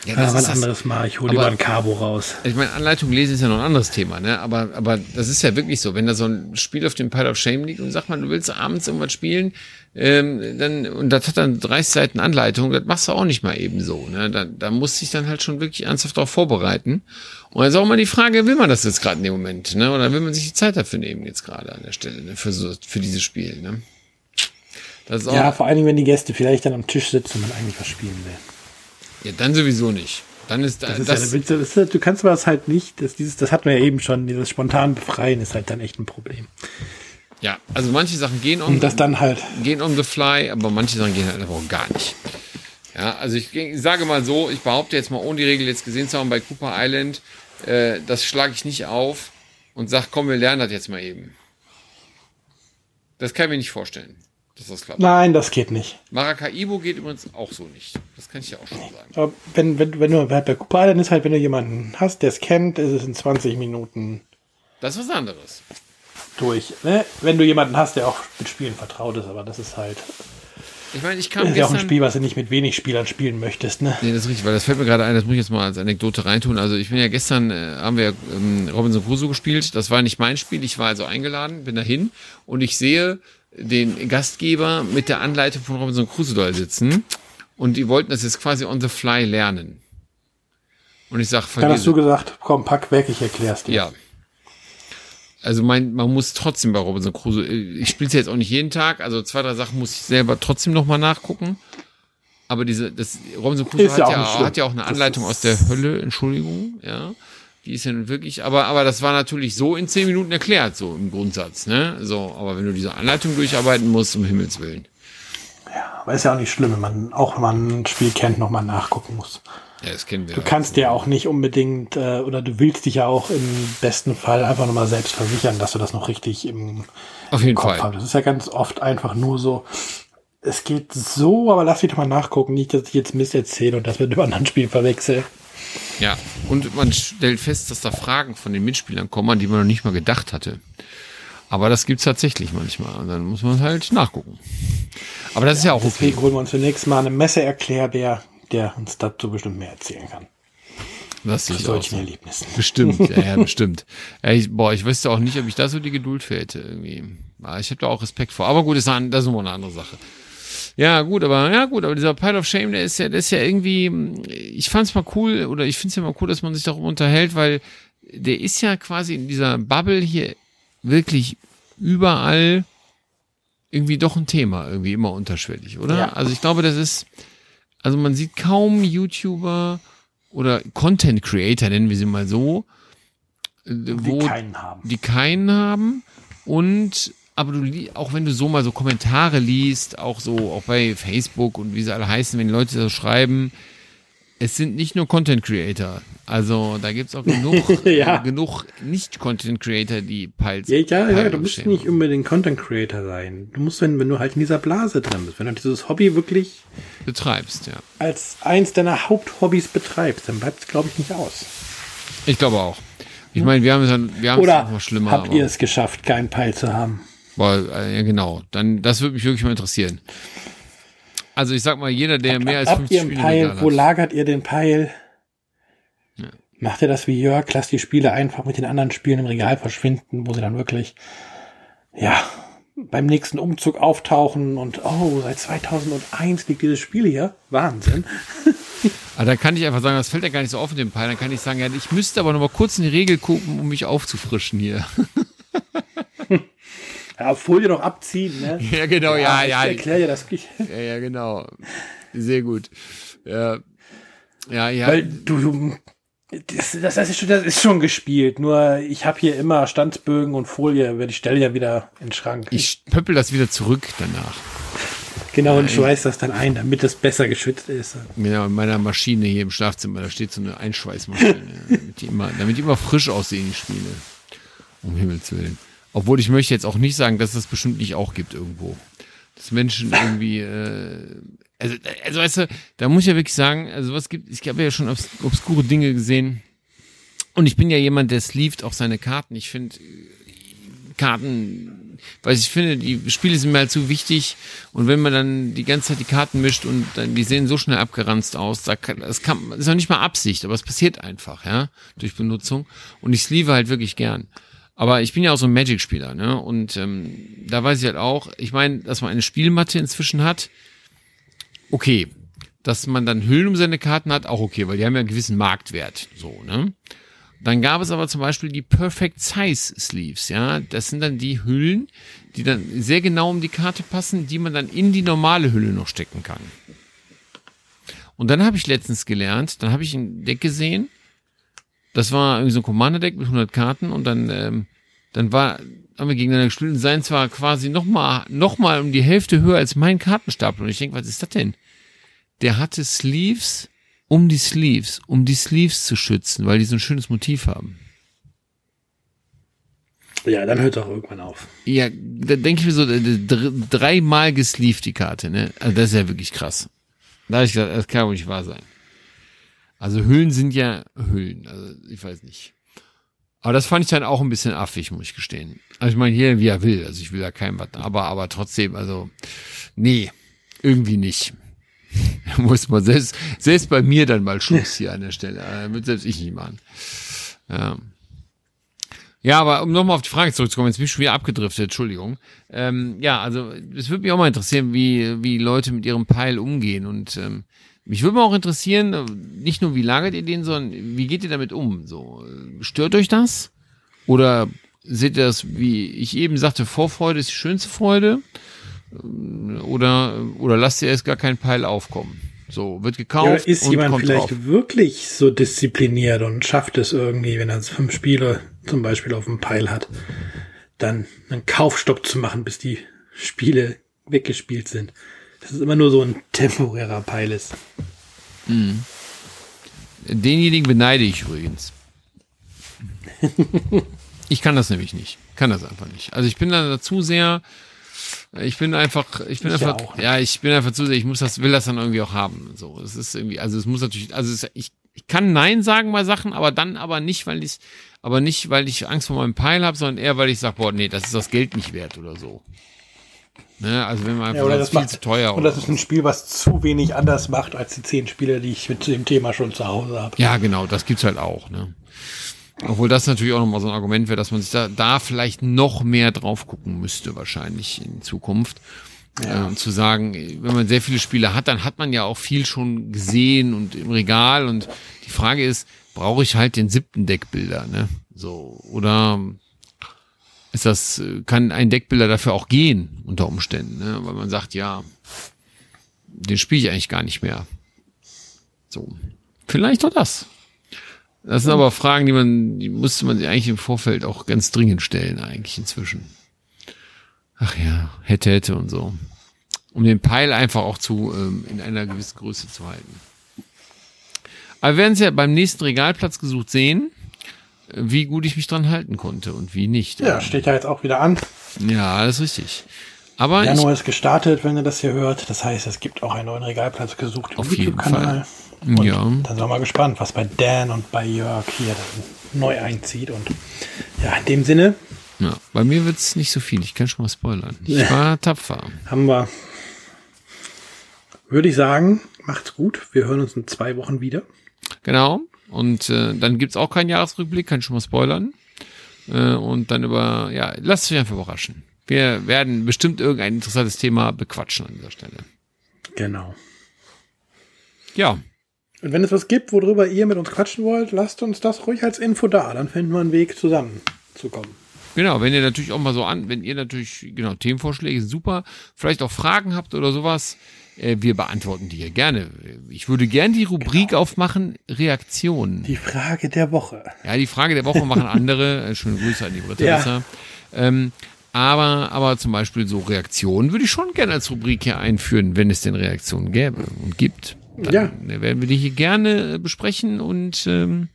Ja, das ja, ist ein anderes Mal. Ich hole lieber ein Cabo raus. Ich meine, Anleitung lesen ist ja noch ein anderes Thema, ne? Aber, aber das ist ja wirklich so. Wenn da so ein Spiel auf dem Pile of Shame liegt und sagt man, du willst abends irgendwas spielen, ähm, dann, und das hat dann 30 Seiten Anleitung, das machst du auch nicht mal eben so. Ne? Da, da muss ich dann halt schon wirklich ernsthaft darauf vorbereiten. Und dann ist auch mal die Frage, will man das jetzt gerade in dem Moment, ne? Oder will man sich die Zeit dafür nehmen jetzt gerade an der Stelle, ne? Für so, für dieses Spiel, ne? Das ist auch ja, vor allen Dingen, wenn die Gäste vielleicht dann am Tisch sitzen und man eigentlich was spielen will. Ja, dann sowieso nicht. Dann ist das, das, ist das, das du kannst was halt nicht, das, dieses, das hatten wir ja eben schon, dieses spontan befreien ist halt dann echt ein Problem. Ja, also manche Sachen gehen on, Und das dann halt. gehen on the fly, aber manche Sachen gehen halt auch gar nicht. Ja, also ich, ich sage mal so, ich behaupte jetzt mal, ohne die Regel jetzt gesehen zu haben bei Cooper Island, äh, das schlage ich nicht auf und sag, komm, wir lernen das jetzt mal eben. Das kann ich mir nicht vorstellen, dass das klappt. Nein, das geht nicht. Maracaibo geht übrigens auch so nicht. Das kann ich ja auch schon sagen. Aber wenn, wenn, wenn du bei Cooper Island ist halt, wenn du jemanden hast, der es kennt, ist es in 20 Minuten. Das ist was anderes durch. Ne? Wenn du jemanden hast, der auch mit Spielen vertraut ist, aber das ist halt. Ich meine, ich kann. Das ist ja auch ein Spiel, was du nicht mit wenig Spielern spielen möchtest, ne? Nee, das ist richtig, weil das fällt mir gerade ein, das muss ich jetzt mal als Anekdote reintun. Also ich bin ja gestern, äh, haben wir ähm, Robinson Crusoe gespielt. Das war nicht mein Spiel, ich war also eingeladen, bin dahin und ich sehe den Gastgeber mit der Anleitung von Robinson Crusoe da sitzen und die wollten das jetzt quasi on the fly lernen. Und ich sag, Dann hast du gesagt, komm, pack weg, ich erklär's dir. Ja, Also mein, man muss trotzdem bei Robinson Crusoe, ich spiele es jetzt auch nicht jeden Tag, also zwei, drei Sachen muss ich selber trotzdem nochmal nachgucken. Aber diese, das Robinson Crusoe hat ja hat ja auch eine Anleitung aus der Hölle, Entschuldigung, ja. Die ist ja nun wirklich, aber, aber das war natürlich so in zehn Minuten erklärt, so im Grundsatz, ne? So, aber wenn du diese Anleitung durcharbeiten musst, um Himmels Willen. Aber ist ja auch nicht schlimm, wenn man, auch wenn man ein Spiel kennt, nochmal nachgucken muss. Ja, das kennen wir. Du kannst dir auch nicht unbedingt, äh, oder du willst dich ja auch im besten Fall einfach nochmal selbst versichern, dass du das noch richtig im Auf jeden Kopf Fall. hast. Das ist ja ganz oft einfach nur so, es geht so, aber lass mich doch mal nachgucken, nicht, dass ich jetzt Mist erzähle und das mit dem anderen Spiel verwechsel. Ja, und man stellt fest, dass da Fragen von den Mitspielern kommen, an die man noch nicht mal gedacht hatte. Aber das gibt's tatsächlich manchmal. Und dann muss man halt nachgucken. Aber das ist ja auch okay. Deswegen holen wir uns zunächst mal einen Messeerklärbär, der uns dazu bestimmt mehr erzählen kann. Das sehe ich solchen so. Erlebnissen. Bestimmt, ja, ja bestimmt. Ja, ich, boah, ich wüsste auch nicht, ob ich da so die Geduld für hätte irgendwie. Ja, Ich habe da auch Respekt vor. Aber gut, das ist, eine- das ist immer eine andere Sache. Ja, gut, aber ja gut, aber dieser Pile of Shame, der ist ja, der ist ja irgendwie, ich fand's mal cool oder ich find's ja mal cool, dass man sich darüber unterhält, weil der ist ja quasi in dieser Bubble hier wirklich überall irgendwie doch ein Thema, irgendwie immer unterschwellig, oder? Ja. Also ich glaube, das ist, also man sieht kaum YouTuber oder Content Creator, nennen wir sie mal so, äh, Die wo keinen haben. die keinen haben und aber du auch wenn du so mal so Kommentare liest, auch so auch bei Facebook und wie sie alle heißen, wenn die Leute so schreiben, es sind nicht nur Content Creator. Also da gibt's auch genug Ja. äh, genug nicht Content Creator, die Piles. Ja, ja, ja, Pile du musst nicht unbedingt Content Creator sein. Du musst, wenn, wenn du halt in dieser Blase drin bist, wenn du dieses Hobby wirklich betreibst, ja. als eins deiner Haupthobbys betreibst, dann bleibt es, glaube ich, nicht aus. Ich glaube auch. Ich meine, wir haben es dann, wir haben es noch mal schlimmer. habt ihr es geschafft, keinen Peil zu haben? Boah, äh, ja, genau. Dann, das würde mich wirklich mal interessieren. Also ich sag mal, jeder, der mehr als Habt 50 ihr einen Spiele Peil? Regal Wo hat. lagert ihr den Peil? Macht ihr das wie Jörg? Lasst die Spiele einfach mit den anderen Spielen im Regal verschwinden, wo sie dann wirklich, ja, beim nächsten Umzug auftauchen und, oh, seit 2001 liegt dieses Spiel hier. Wahnsinn. Aber dann kann ich einfach sagen, das fällt ja gar nicht so auf in den Peil. Dann kann ich sagen, ja, ich müsste aber noch mal kurz in die Regel gucken, um mich aufzufrischen hier. Ja, Folie noch abziehen, ne? ja, genau, ja, ich ja. erkläre dir das. Ja, ja, genau. Sehr gut. Ja, ja, ja. Weil du, das, das, ist schon, das ist schon gespielt. Nur ich habe hier immer Standsbögen und Folie, weil ich stelle ja wieder in den Schrank. ich pöppel das wieder zurück danach. genau und schweiß das dann ein, damit es besser geschützt ist. Genau, in meiner Maschine hier im Schlafzimmer, da steht so eine Einschweißmaschine, damit die immer, damit die immer frisch aussehen, die Spiele. Um Himmels Willen. Obwohl ich möchte jetzt auch nicht sagen, dass es das bestimmt nicht auch gibt irgendwo. Dass Menschen irgendwie, äh, also, also weißt du, da muss ich ja wirklich sagen, also was gibt, ich habe ja schon obs obskure Dinge gesehen. Und ich bin ja jemand, der sleeved auch seine Karten. Ich finde Karten, weil ich finde, die Spiele sind mir halt zu wichtig. Und wenn man dann die ganze Zeit die Karten mischt und dann, die sehen so schnell abgeranzt aus, da kann, das kann, ist noch nicht mal Absicht, aber es passiert einfach, ja, durch Benutzung. Und ich sleeve halt wirklich gern. Aber ich bin ja auch so ein Magic-Spieler, ne? Und ähm, da weiß ich halt auch, ich meine, dass man eine Spielmatte inzwischen hat, okay. Dass man dann Hüllen um seine Karten hat, auch okay, weil die haben ja einen gewissen Marktwert, so, ne? Dann gab es aber zum Beispiel die Perfect Size Sleeves, ja. Das sind dann die Hüllen, die dann sehr genau um die Karte passen, die man dann in die normale Hülle noch stecken kann. Und dann habe ich letztens gelernt, dann habe ich ein Deck gesehen, das war irgendwie so ein Commander-Deck mit 100 Karten und dann, ähm, dann war, haben wir gegeneinander gespielt und sein zwar quasi noch mal, noch mal um die Hälfte höher als mein Kartenstapel. Und ich denke, was ist das denn? Der hatte Sleeves um die Sleeves, um die Sleeves zu schützen, weil die so ein schönes Motiv haben. Ja, dann hört auch irgendwann auf. Ja, da denke ich mir so, dr- dreimal gesleeved die Karte, ne? Also das ist ja wirklich krass. Da habe ich gesagt, das kann wohl nicht wahr sein. Also Hüllen sind ja Hüllen, also ich weiß nicht. Aber das fand ich dann auch ein bisschen affig, muss ich gestehen. Also ich meine, jeder wie er will, also ich will ja keinem was, aber, aber trotzdem, also, nee, irgendwie nicht. muss man selbst, selbst bei mir dann mal Schluss hier an der Stelle. Würde selbst ich nicht machen. Ja. Ja, aber um nochmal auf die Frage zurückzukommen, jetzt bin ich schon wieder abgedriftet, Entschuldigung. Ähm, ja, also es würde mich auch mal interessieren, wie, wie Leute mit ihrem Peil umgehen. Und ähm, mich würde mal auch interessieren, äh, nicht nur wie lagert ihr den, sondern wie geht ihr damit um? So, äh, stört euch das? Oder seht ihr das, wie ich eben sagte, Vorfreude ist die schönste Freude? Oder, oder lasst ihr erst gar keinen Peil aufkommen? So, wird gekauft. Ja, ist und jemand kommt vielleicht drauf. wirklich so diszipliniert und schafft es irgendwie, wenn er fünf Spiele zum Beispiel auf dem Peil hat, dann einen Kaufstopp zu machen, bis die Spiele weggespielt sind. Das ist immer nur so ein temporärer Peil ist. Denjenigen beneide ich übrigens. ich kann das nämlich nicht. Kann das einfach nicht. Also ich bin da dazu sehr, ich bin einfach, ich bin Ich einfach, auch, ja, ich bin einfach zu sehr, ich muss das, will das dann irgendwie auch haben. So, es ist irgendwie, also es muss natürlich, also es, ich, ich kann Nein sagen bei Sachen, aber dann aber nicht, weil ich, aber nicht, weil ich Angst vor meinem Peil habe, sondern eher, weil ich sage, boah, nee, das ist das Geld nicht wert oder so. Ne? Also wenn man Ja, oder das viel macht, zu teuer. und das ist ein Spiel, was zu wenig anders macht als die zehn Spiele, die ich mit dem Thema schon zu Hause habe. Ja, genau, das gibt's halt auch, ne? Obwohl das natürlich auch nochmal so ein Argument wäre, dass man sich da, da vielleicht noch mehr drauf gucken müsste, wahrscheinlich in Zukunft. Ja. Äh, zu sagen, wenn man sehr viele Spiele hat, dann hat man ja auch viel schon gesehen und im Regal. Und die Frage ist, brauche ich halt den siebten Deckbilder, ne? So, oder ist das, kann ein Deckbilder dafür auch gehen, unter Umständen, ne? Weil man sagt, ja, den spiele ich eigentlich gar nicht mehr. So. Vielleicht auch das. Das sind aber Fragen, die man, die musste man sich eigentlich im Vorfeld auch ganz dringend stellen, eigentlich inzwischen. Ach ja, hätte, hätte und so. Um den Peil einfach auch zu, ähm, in einer gewissen Größe zu halten. Aber wir werden es ja beim nächsten Regalplatz gesucht sehen, wie gut ich mich dran halten konnte und wie nicht. Ja, steht ja jetzt auch wieder an. Ja, das ist richtig. Aber Januar ist gestartet, wenn ihr das hier hört. Das heißt, es gibt auch einen neuen Regalplatz gesucht im Auf jeden YouTube-Kanal. Ja. Dann sind wir mal gespannt, was bei Dan und bei Jörg hier neu einzieht. Und ja, in dem Sinne ja, bei mir wird's nicht so viel. Ich kann schon mal spoilern. Ich war tapfer. haben wir, würde ich sagen, macht's gut. Wir hören uns in zwei Wochen wieder. Genau. Und äh, dann gibt's auch keinen Jahresrückblick, kann ich schon mal spoilern. Äh, und dann über, ja, lasst euch einfach überraschen. Wir werden bestimmt irgendein interessantes Thema bequatschen an dieser Stelle. Genau. Ja, Und wenn es was gibt, worüber ihr mit uns quatschen wollt, lasst uns das ruhig als Info da. Dann finden wir einen Weg zusammenzukommen. genau. Wenn ihr natürlich auch mal so an, wenn ihr natürlich, genau, Themenvorschläge sind super, vielleicht auch Fragen habt oder sowas, wir beantworten die hier gerne. Ich würde gern die Rubrik aufmachen, Reaktionen. Die Frage der Woche. Ja, die Frage der Woche machen andere. Äh, Schöne Grüße an die Britta. Ja. Ähm, aber, aber zum Beispiel so Reaktionen würde ich schon gerne als Rubrik hier einführen, wenn es denn Reaktionen gäbe und gibt. Dann Ja. werden wir die hier gerne äh, besprechen und ähm,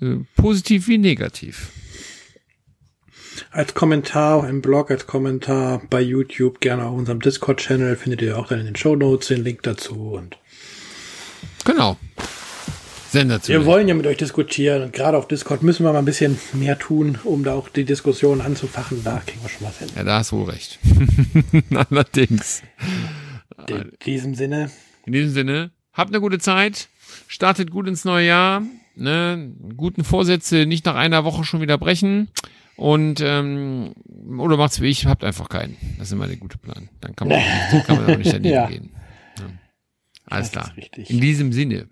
äh, positiv wie negativ. Als Kommentar im Blog, als Kommentar bei YouTube, gerne auf unserem Discord-Channel, findet ihr auch dann in den Show Notes den Link dazu. Und Genau. wir Sensationell. wollen ja mit euch diskutieren und gerade auf Discord müssen wir mal ein bisschen mehr tun, um da auch die Diskussion anzufachen. Da kriegen wir schon was hin. Ja, da hast du wohl recht. Allerdings. In diesem Sinne, In diesem Sinne, habt eine gute Zeit, startet gut ins neue Jahr, ne, guten Vorsätze nicht nach einer Woche schon wieder brechen und ähm, oder macht's wie ich, habt einfach keinen. Das ist immer der gute Plan. Dann kann man, kann man auch nicht daneben Ja. gehen. Ja. Alles Das klar. In diesem Sinne,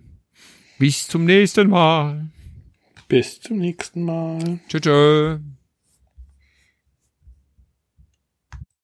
bis zum nächsten Mal. bis zum nächsten Mal. Tschüss. tschüss.